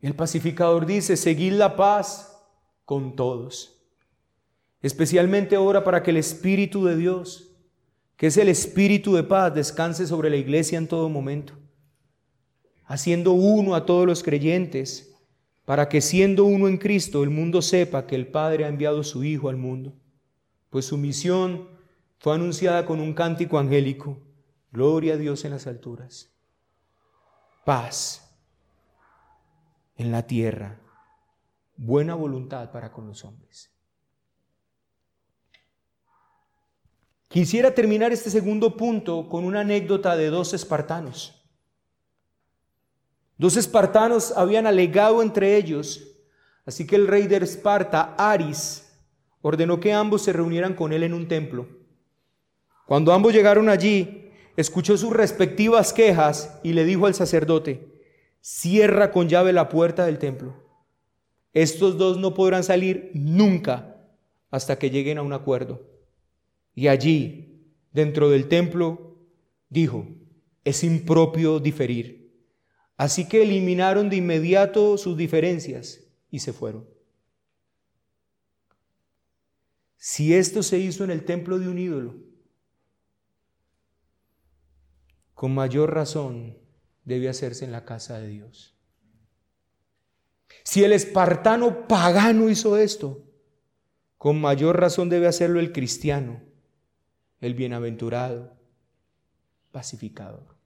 El pacificador dice, seguid la paz con todos. Especialmente ahora para que el Espíritu de Dios, que es el Espíritu de paz, descanse sobre la iglesia en todo momento, haciendo uno a todos los creyentes, para que siendo uno en Cristo el mundo sepa que el Padre ha enviado su Hijo al mundo, pues su misión fue anunciada con un cántico angélico, Gloria a Dios en las alturas. Paz en la tierra, buena voluntad para con los hombres. Quisiera terminar este segundo punto con una anécdota de dos espartanos. Dos espartanos habían alegado entre ellos, así que el rey de Esparta, Aris, ordenó que ambos se reunieran con él en un templo. Cuando ambos llegaron allí, escuchó sus respectivas quejas y le dijo al sacerdote, cierra con llave la puerta del templo. Estos dos no podrán salir nunca hasta que lleguen a un acuerdo. Y allí, dentro del templo, dijo, es impropio diferir. Así que eliminaron de inmediato sus diferencias y se fueron. Si esto se hizo en el templo de un ídolo, con mayor razón debe hacerse en la casa de Dios. Si el espartano pagano hizo esto, con mayor razón debe hacerlo el cristiano el bienaventurado, pacificador.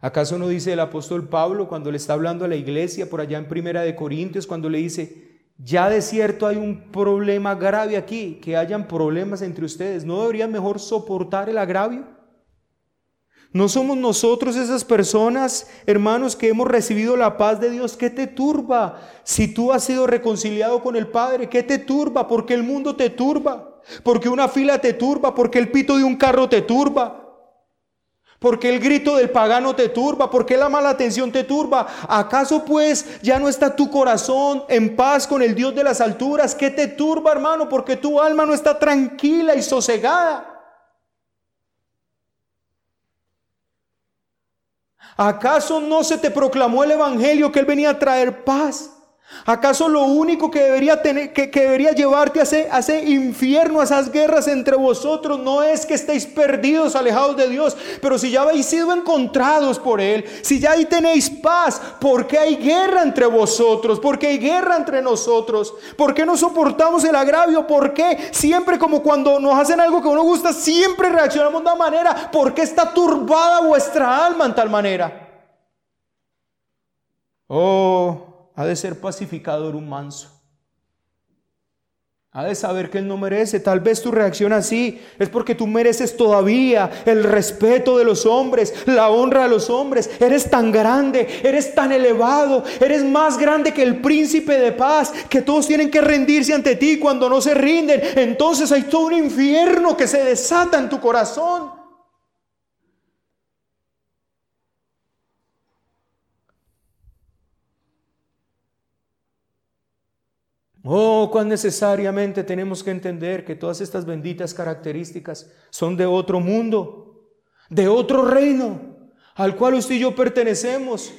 ¿Acaso no dice el apóstol Pablo cuando le está hablando a la iglesia por allá en Primera de Corintios, cuando le dice, ya de cierto hay un problema grave aquí, que hayan problemas entre ustedes, ¿no deberían mejor soportar el agravio? ¿No somos nosotros esas personas, hermanos, que hemos recibido la paz de Dios? ¿Qué te turba? Si tú has sido reconciliado con el Padre, ¿qué te turba? Porque el mundo te turba, porque una fila te turba, porque el pito de un carro te turba, porque el grito del pagano te turba, porque la mala atención te turba. ¿Acaso pues ya no está tu corazón en paz con el Dios de las alturas? ¿Qué te turba, hermano? Porque tu alma no está tranquila y sosegada. ¿Acaso no se te proclamó el Evangelio que Él venía a traer paz? ¿Acaso lo único que debería, tener, que, debería llevarte a ese, a ese, infierno, a esas guerras entre vosotros, no es que estéis perdidos, alejados de Dios, pero si ya habéis sido encontrados por Él, si ya ahí tenéis paz, ¿por qué hay guerra entre vosotros? ¿Por qué hay guerra entre nosotros? ¿Por qué no soportamos el agravio? ¿Por qué siempre como cuando nos hacen algo que no nos gusta, siempre reaccionamos de una manera? ¿Por qué está turbada vuestra alma en tal manera? Oh, ha de ser pacificador un manso. Ha de saber que Él no merece. Tal vez tu reacción así es porque tú mereces todavía el respeto de los hombres, la honra de los hombres. Eres tan grande, eres tan elevado, eres más grande que el príncipe de paz, que todos tienen que rendirse ante ti cuando no se rinden. Entonces hay todo un infierno que se desata en tu corazón. Oh, cuán necesariamente tenemos que entender que todas estas benditas características son de otro mundo, de otro reino, al cual usted y yo pertenecemos.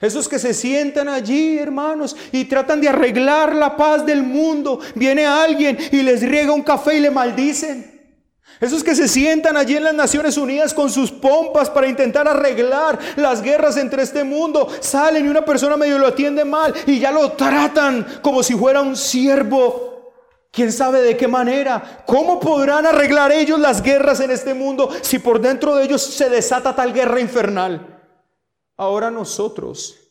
Esos que se sientan allí, hermanos, y tratan de arreglar la paz del mundo. Viene alguien y les riega un café y le maldicen. Esos que se sientan allí en las Naciones Unidas con sus pompas para intentar arreglar las guerras entre este mundo, salen y una persona medio lo atiende mal y ya lo tratan como si fuera un siervo. ¿Quién sabe de qué manera? ¿Cómo podrán arreglar ellos las guerras en este mundo si por dentro de ellos se desata tal guerra infernal? Ahora nosotros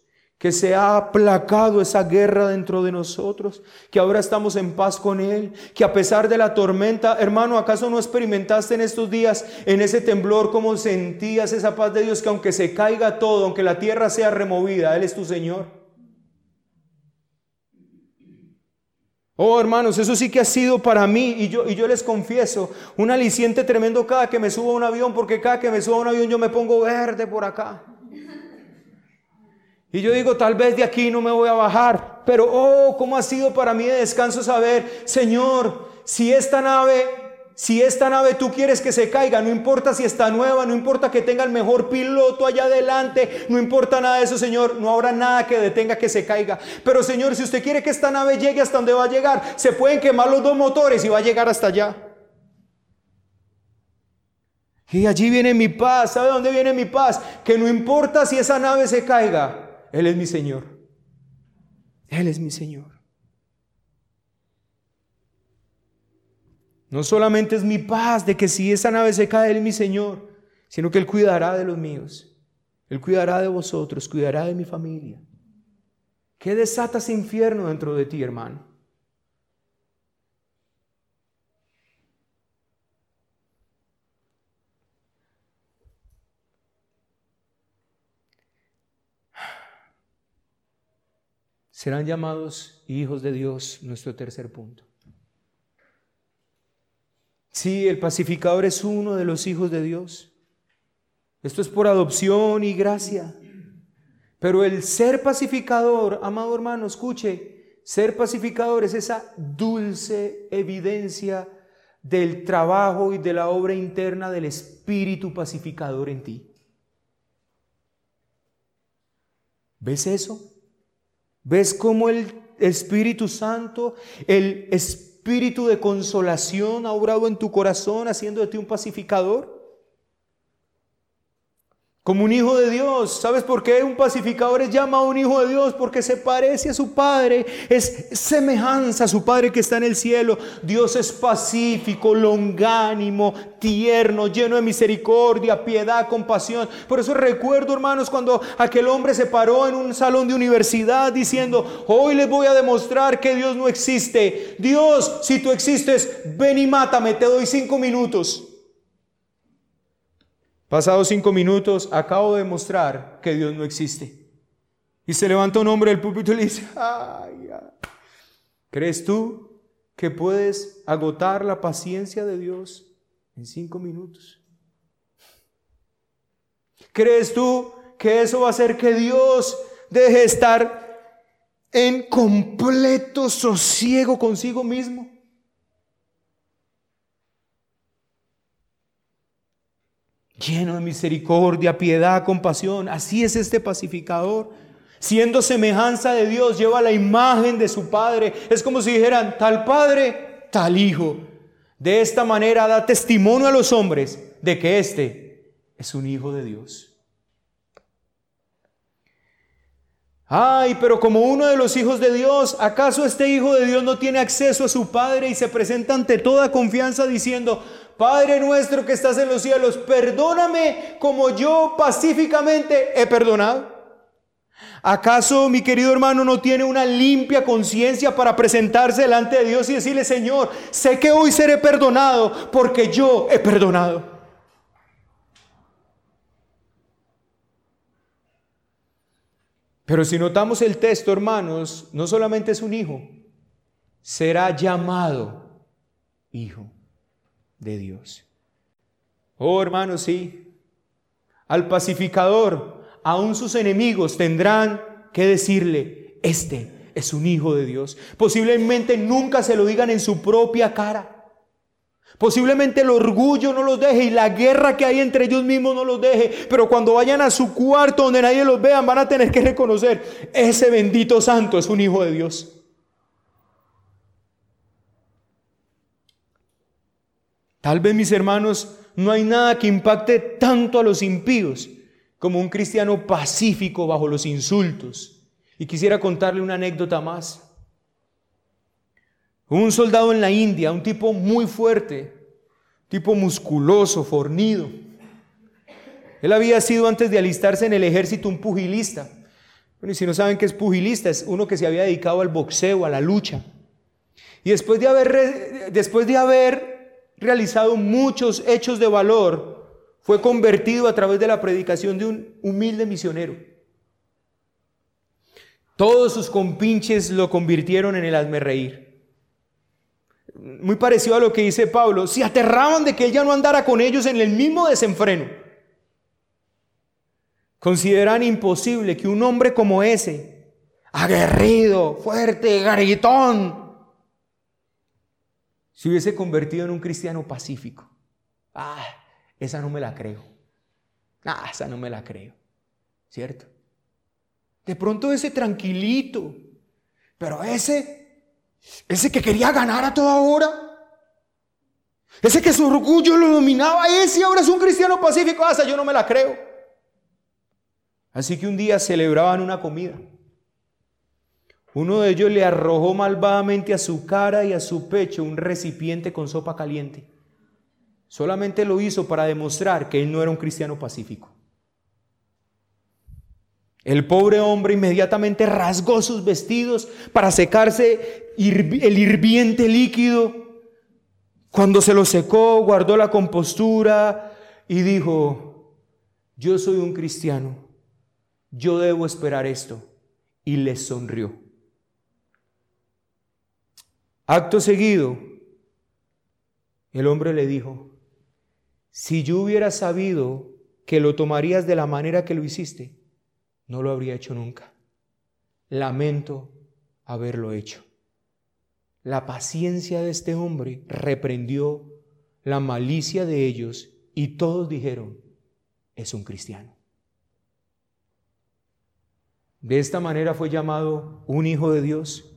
que se ha aplacado esa guerra dentro de nosotros, que ahora estamos en paz con Él, que a pesar de la tormenta, hermano, ¿acaso no experimentaste en estos días, en ese temblor, cómo sentías esa paz de Dios, que aunque se caiga todo, aunque la tierra sea removida, Él es tu Señor? Oh, hermanos, eso sí que ha sido para mí, y yo, y yo les confieso, un aliciente tremendo cada que me subo a un avión, porque cada que me subo a un avión yo me pongo verde por acá. Y yo digo, tal vez de aquí no me voy a bajar, pero oh, cómo ha sido para mí de descanso saber, Señor, si esta nave, si esta nave tú quieres que se caiga, no importa si está nueva, no importa que tenga el mejor piloto allá adelante, no importa nada de eso, Señor, no habrá nada que detenga que se caiga. Pero Señor, si usted quiere que esta nave llegue hasta donde va a llegar, se pueden quemar los dos motores y va a llegar hasta allá. Y allí viene mi paz. ¿Sabe dónde viene mi paz? Que no importa si esa nave se caiga, él es mi Señor. Él es mi Señor. No solamente es mi paz de que si esa nave se cae, Él es mi Señor, sino que Él cuidará de los míos. Él cuidará de vosotros, cuidará de mi familia. ¿Qué desatas infierno dentro de ti, hermano? Serán llamados hijos de Dios, nuestro tercer punto. Sí, el pacificador es uno de los hijos de Dios. Esto es por adopción y gracia. Pero el ser pacificador, amado hermano, escuche, ser pacificador es esa dulce evidencia del trabajo y de la obra interna del espíritu pacificador en ti. ¿Ves eso? ¿Ves cómo el Espíritu Santo, el espíritu de consolación ha obrado en tu corazón haciendo de ti un pacificador? Como un hijo de Dios. ¿Sabes por qué un pacificador es llamado un hijo de Dios? Porque se parece a su Padre. Es semejanza a su Padre que está en el cielo. Dios es pacífico, longánimo, tierno, lleno de misericordia, piedad, compasión. Por eso recuerdo, hermanos, cuando aquel hombre se paró en un salón de universidad diciendo, hoy les voy a demostrar que Dios no existe. Dios, si tú existes, ven y mátame, te doy cinco minutos. Pasados cinco minutos, acabo de demostrar que Dios no existe. Y se levanta un hombre del púlpito y le dice, ay, ¿crees tú que puedes agotar la paciencia de Dios en cinco minutos? ¿Crees tú que eso va a hacer que Dios deje estar en completo sosiego consigo mismo? Lleno de misericordia, piedad, compasión. Así es este pacificador. Siendo semejanza de Dios, lleva la imagen de su Padre. Es como si dijeran, tal Padre, tal Hijo. De esta manera da testimonio a los hombres de que éste es un Hijo de Dios. Ay, pero como uno de los hijos de Dios, ¿acaso este Hijo de Dios no tiene acceso a su Padre y se presenta ante toda confianza diciendo, Padre nuestro que estás en los cielos, perdóname como yo pacíficamente he perdonado. ¿Acaso mi querido hermano no tiene una limpia conciencia para presentarse delante de Dios y decirle, Señor, sé que hoy seré perdonado porque yo he perdonado? Pero si notamos el texto, hermanos, no solamente es un hijo, será llamado hijo de Dios. Oh hermanos, sí. Al pacificador, aún sus enemigos tendrán que decirle, este es un hijo de Dios. Posiblemente nunca se lo digan en su propia cara. Posiblemente el orgullo no los deje y la guerra que hay entre ellos mismos no los deje. Pero cuando vayan a su cuarto donde nadie los vea, van a tener que reconocer, ese bendito santo es un hijo de Dios. Tal vez, mis hermanos, no hay nada que impacte tanto a los impíos como un cristiano pacífico bajo los insultos. Y quisiera contarle una anécdota más. Un soldado en la India, un tipo muy fuerte, tipo musculoso, fornido. Él había sido antes de alistarse en el ejército un pugilista. Bueno, y si no saben qué es pugilista, es uno que se había dedicado al boxeo, a la lucha. Y después de haber, después de haber realizado muchos hechos de valor, fue convertido a través de la predicación de un humilde misionero. Todos sus compinches lo convirtieron en el hazme reír. Muy parecido a lo que dice Pablo, se aterraban de que él ya no andara con ellos en el mismo desenfreno. Consideran imposible que un hombre como ese, aguerrido, fuerte, garitón, se hubiese convertido en un cristiano pacífico. Ah, esa no me la creo. Ah, esa no me la creo. ¿Cierto? De pronto ese tranquilito, pero ese, ese que quería ganar a toda hora, ese que su orgullo lo dominaba, ese ahora es un cristiano pacífico, ah, esa yo no me la creo. Así que un día celebraban una comida. Uno de ellos le arrojó malvadamente a su cara y a su pecho un recipiente con sopa caliente. Solamente lo hizo para demostrar que él no era un cristiano pacífico. El pobre hombre inmediatamente rasgó sus vestidos para secarse el hirviente líquido. Cuando se lo secó, guardó la compostura y dijo, yo soy un cristiano, yo debo esperar esto. Y le sonrió. Acto seguido, el hombre le dijo, si yo hubiera sabido que lo tomarías de la manera que lo hiciste, no lo habría hecho nunca. Lamento haberlo hecho. La paciencia de este hombre reprendió la malicia de ellos y todos dijeron, es un cristiano. De esta manera fue llamado un hijo de Dios.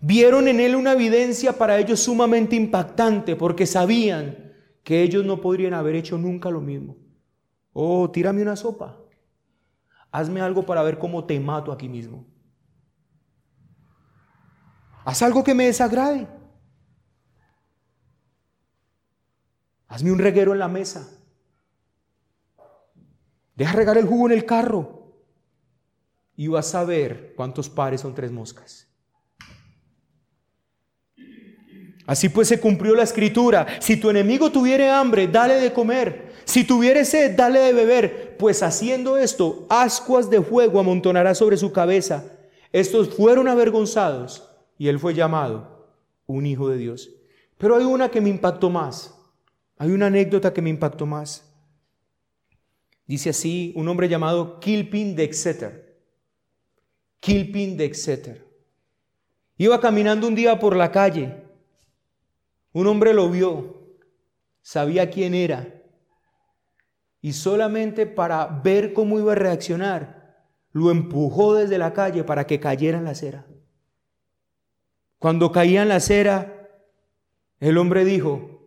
Vieron en él una evidencia para ellos sumamente impactante porque sabían que ellos no podrían haber hecho nunca lo mismo. Oh, tírame una sopa. Hazme algo para ver cómo te mato aquí mismo. Haz algo que me desagrade. Hazme un reguero en la mesa. Deja regar el jugo en el carro. Y vas a ver cuántos pares son tres moscas. Así pues se cumplió la escritura. Si tu enemigo tuviere hambre, dale de comer. Si tuviere sed, dale de beber, pues haciendo esto, ascuas de fuego amontonará sobre su cabeza. Estos fueron avergonzados y él fue llamado un hijo de Dios. Pero hay una que me impactó más. Hay una anécdota que me impactó más. Dice así un hombre llamado Kilpin de Exeter. Kilpin de Exeter. Iba caminando un día por la calle. Un hombre lo vio. Sabía quién era y solamente para ver cómo iba a reaccionar, lo empujó desde la calle para que cayera en la acera. Cuando caía en la acera, el hombre dijo,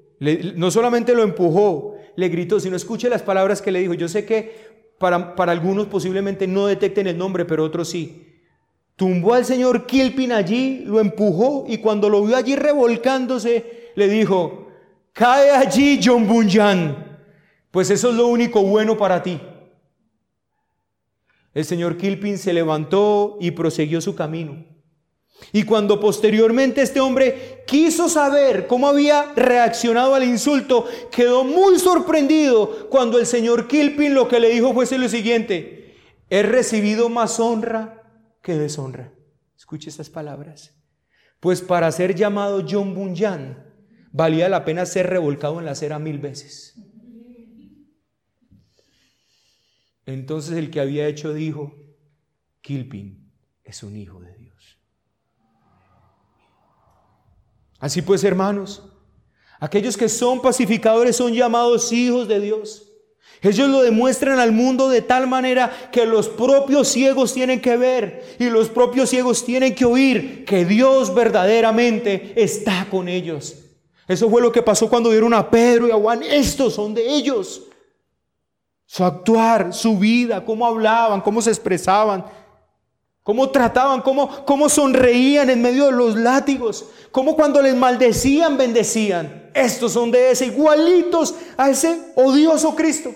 no solamente lo empujó, le gritó, sino escuche las palabras que le dijo. Yo sé que para, para algunos posiblemente no detecten el nombre, pero otros sí. Tumbó al señor Kilpin allí, lo empujó y cuando lo vio allí revolcándose, le dijo, cae allí John Bunyan pues eso es lo único bueno para ti. El señor Kilpin se levantó y prosiguió su camino. Y cuando posteriormente este hombre quiso saber cómo había reaccionado al insulto, quedó muy sorprendido cuando el señor Kilpin lo que le dijo fue lo siguiente, he recibido más honra que deshonra. Escuche estas palabras. Pues para ser llamado John Bunyan, valía la pena ser revolcado en la acera mil veces. Entonces el que había hecho dijo, Kilpin es un hijo de Dios. Así pues, hermanos, aquellos que son pacificadores son llamados hijos de Dios. Ellos lo demuestran al mundo de tal manera que los propios ciegos tienen que ver y los propios ciegos tienen que oír que Dios verdaderamente está con ellos. Eso fue lo que pasó cuando vieron a Pedro y a Juan. Estos son de ellos su actuar, su vida, cómo hablaban, cómo se expresaban, cómo trataban, cómo, cómo sonreían en medio de los látigos, cómo cuando les maldecían, bendecían. Estos son de ese, igualitos a ese odioso Cristo.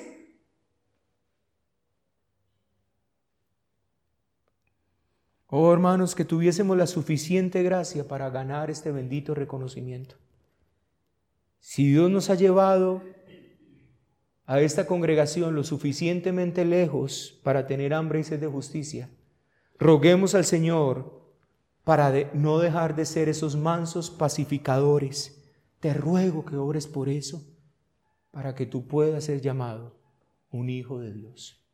Oh hermanos, que tuviésemos la suficiente gracia para ganar este bendito reconocimiento. Si Dios nos ha llevado a esta congregación lo suficientemente lejos para tener hambre y sed de justicia, roguemos al Señor para no dejar de ser esos mansos pacificadores. Te ruego que obres por eso, para que tú puedas ser llamado un hijo de Dios.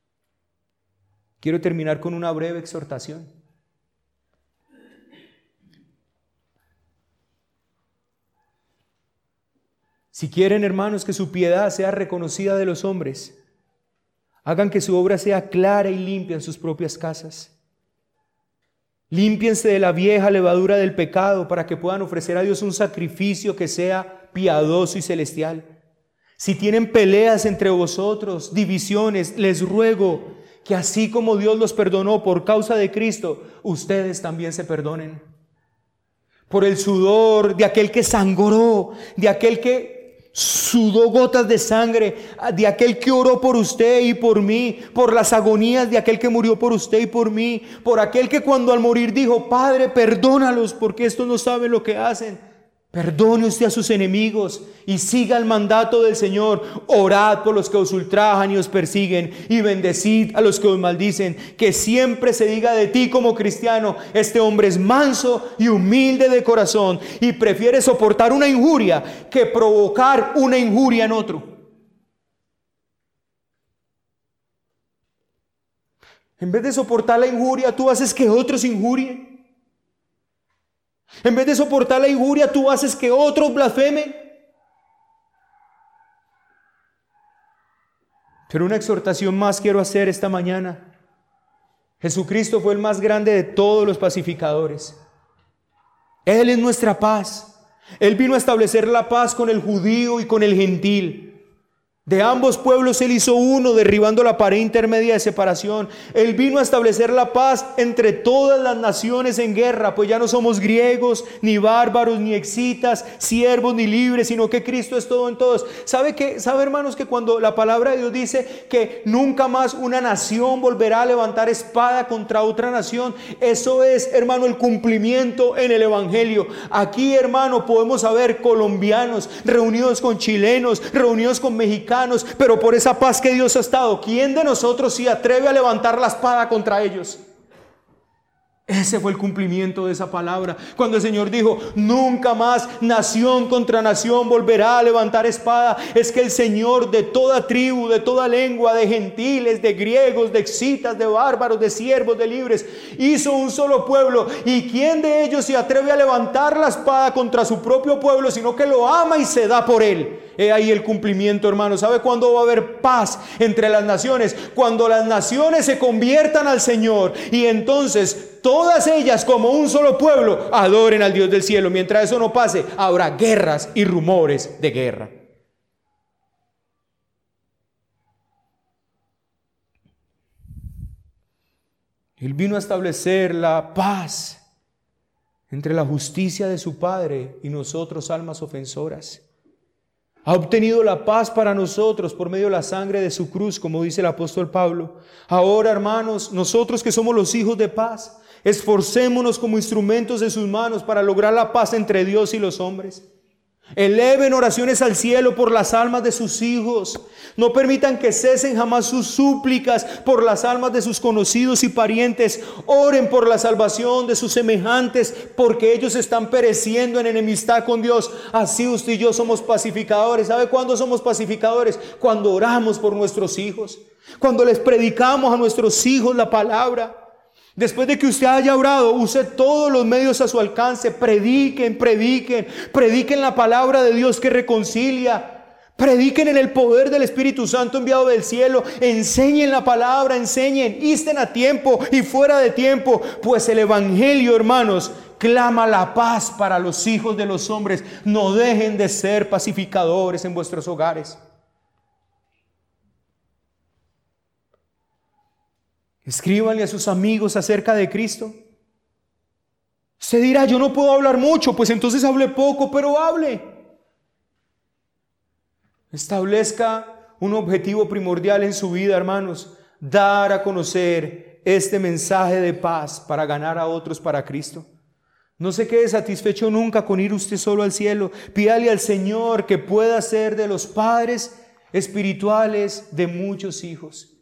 Quiero terminar con una breve exhortación. Si quieren, hermanos, que su piedad sea reconocida de los hombres, hagan que su obra sea clara y limpia en sus propias casas. Límpiense de la vieja levadura del pecado para que puedan ofrecer a Dios un sacrificio que sea piadoso y celestial. Si tienen peleas entre vosotros, divisiones, les ruego que así como Dios los perdonó por causa de Cristo, ustedes también se perdonen. Por el sudor de aquel que sangró, de aquel que sudó gotas de sangre de aquel que oró por usted y por mí, por las agonías de aquel que murió por usted y por mí, por aquel que cuando al morir dijo, Padre, perdónalos porque estos no saben lo que hacen. Perdone usted a sus enemigos y siga el mandato del Señor. Orad por los que os ultrajan y os persiguen y bendecid a los que os maldicen. Que siempre se diga de ti como cristiano, este hombre es manso y humilde de corazón y prefiere soportar una injuria que provocar una injuria en otro. En vez de soportar la injuria, tú haces que otros injurien. En vez de soportar la injuria, tú haces que otros blasfemen. Pero una exhortación más quiero hacer esta mañana. Jesucristo fue el más grande de todos los pacificadores. Él es nuestra paz. Él vino a establecer la paz con el judío y con el gentil. De ambos pueblos él hizo uno, derribando la pared intermedia de separación. Él vino a establecer la paz entre todas las naciones en guerra, pues ya no somos griegos, ni bárbaros, ni exitas, siervos, ni libres, sino que Cristo es todo en todos. ¿Sabe que sabe hermanos que cuando la palabra de Dios dice que nunca más una nación volverá a levantar espada contra otra nación, eso es, hermano, el cumplimiento en el evangelio. Aquí, hermano, podemos saber colombianos reunidos con chilenos, reunidos con mexicanos pero por esa paz que Dios ha estado, ¿quién de nosotros se atreve a levantar la espada contra ellos? Ese fue el cumplimiento de esa palabra. Cuando el Señor dijo, nunca más nación contra nación volverá a levantar espada. Es que el Señor de toda tribu, de toda lengua, de gentiles, de griegos, de excitas, de bárbaros, de siervos, de libres, hizo un solo pueblo. ¿Y quién de ellos se atreve a levantar la espada contra su propio pueblo, sino que lo ama y se da por él? He ahí el cumplimiento, hermano. ¿Sabe cuándo va a haber paz entre las naciones? Cuando las naciones se conviertan al Señor y entonces todas ellas como un solo pueblo adoren al Dios del cielo. Mientras eso no pase, habrá guerras y rumores de guerra. Él vino a establecer la paz entre la justicia de su Padre y nosotros, almas ofensoras. Ha obtenido la paz para nosotros por medio de la sangre de su cruz, como dice el apóstol Pablo. Ahora, hermanos, nosotros que somos los hijos de paz, esforcémonos como instrumentos de sus manos para lograr la paz entre Dios y los hombres. Eleven oraciones al cielo por las almas de sus hijos. No permitan que cesen jamás sus súplicas por las almas de sus conocidos y parientes. Oren por la salvación de sus semejantes porque ellos están pereciendo en enemistad con Dios. Así usted y yo somos pacificadores. ¿Sabe cuándo somos pacificadores? Cuando oramos por nuestros hijos. Cuando les predicamos a nuestros hijos la palabra. Después de que usted haya orado, use todos los medios a su alcance. Prediquen, prediquen, prediquen la palabra de Dios que reconcilia. Prediquen en el poder del Espíritu Santo enviado del cielo. Enseñen la palabra, enseñen, isten a tiempo y fuera de tiempo. Pues el Evangelio, hermanos, clama la paz para los hijos de los hombres. No dejen de ser pacificadores en vuestros hogares. Escríbanle a sus amigos acerca de Cristo. Se dirá, yo no puedo hablar mucho, pues entonces hable poco, pero hable. Establezca un objetivo primordial en su vida, hermanos, dar a conocer este mensaje de paz para ganar a otros para Cristo. No se quede satisfecho nunca con ir usted solo al cielo. Pídale al Señor que pueda ser de los padres espirituales de muchos hijos.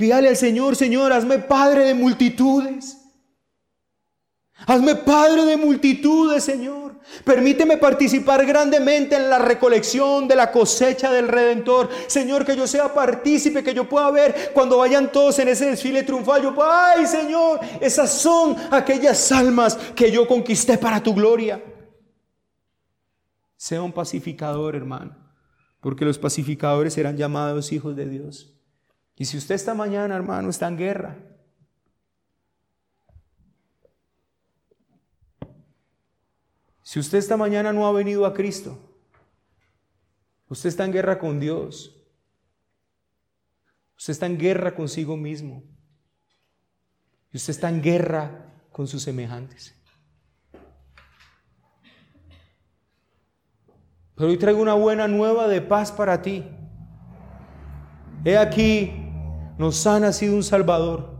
Pídale al Señor, Señor, hazme padre de multitudes. Hazme padre de multitudes, Señor. Permíteme participar grandemente en la recolección de la cosecha del Redentor. Señor, que yo sea partícipe, que yo pueda ver cuando vayan todos en ese desfile triunfal. Yo, ay, Señor, esas son aquellas almas que yo conquisté para tu gloria. Sea un pacificador, hermano, porque los pacificadores serán llamados hijos de Dios. Y si usted esta mañana, hermano, está en guerra, si usted esta mañana no ha venido a Cristo, usted está en guerra con Dios. Usted está en guerra consigo mismo. Y usted está en guerra con sus semejantes. Pero hoy traigo una buena nueva de paz para ti. He aquí, nos ha nacido un Salvador.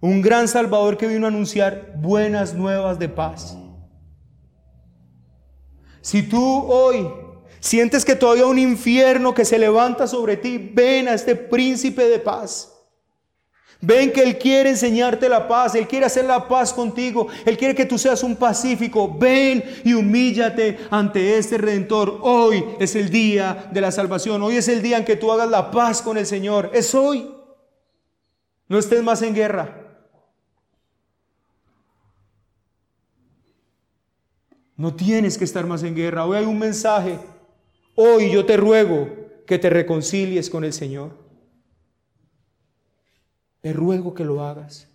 Un gran Salvador que vino a anunciar buenas nuevas de paz. Si tú hoy sientes que todavía un infierno que se levanta sobre ti, ven a este príncipe de paz. Ven que Él quiere enseñarte la paz, Él quiere hacer la paz contigo, Él quiere que tú seas un pacífico. Ven y humíllate ante este Redentor. Hoy es el día de la salvación, hoy es el día en que tú hagas la paz con el Señor. Es hoy. No estés más en guerra. No tienes que estar más en guerra. Hoy hay un mensaje. Hoy yo te ruego que te reconcilies con el Señor. Te ruego que lo hagas.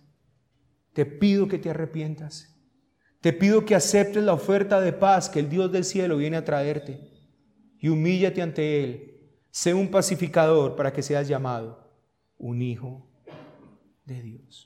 Te pido que te arrepientas. Te pido que aceptes la oferta de paz que el Dios del cielo viene a traerte. Y humíllate ante Él. Sé un pacificador para que seas llamado un hijo de Dios.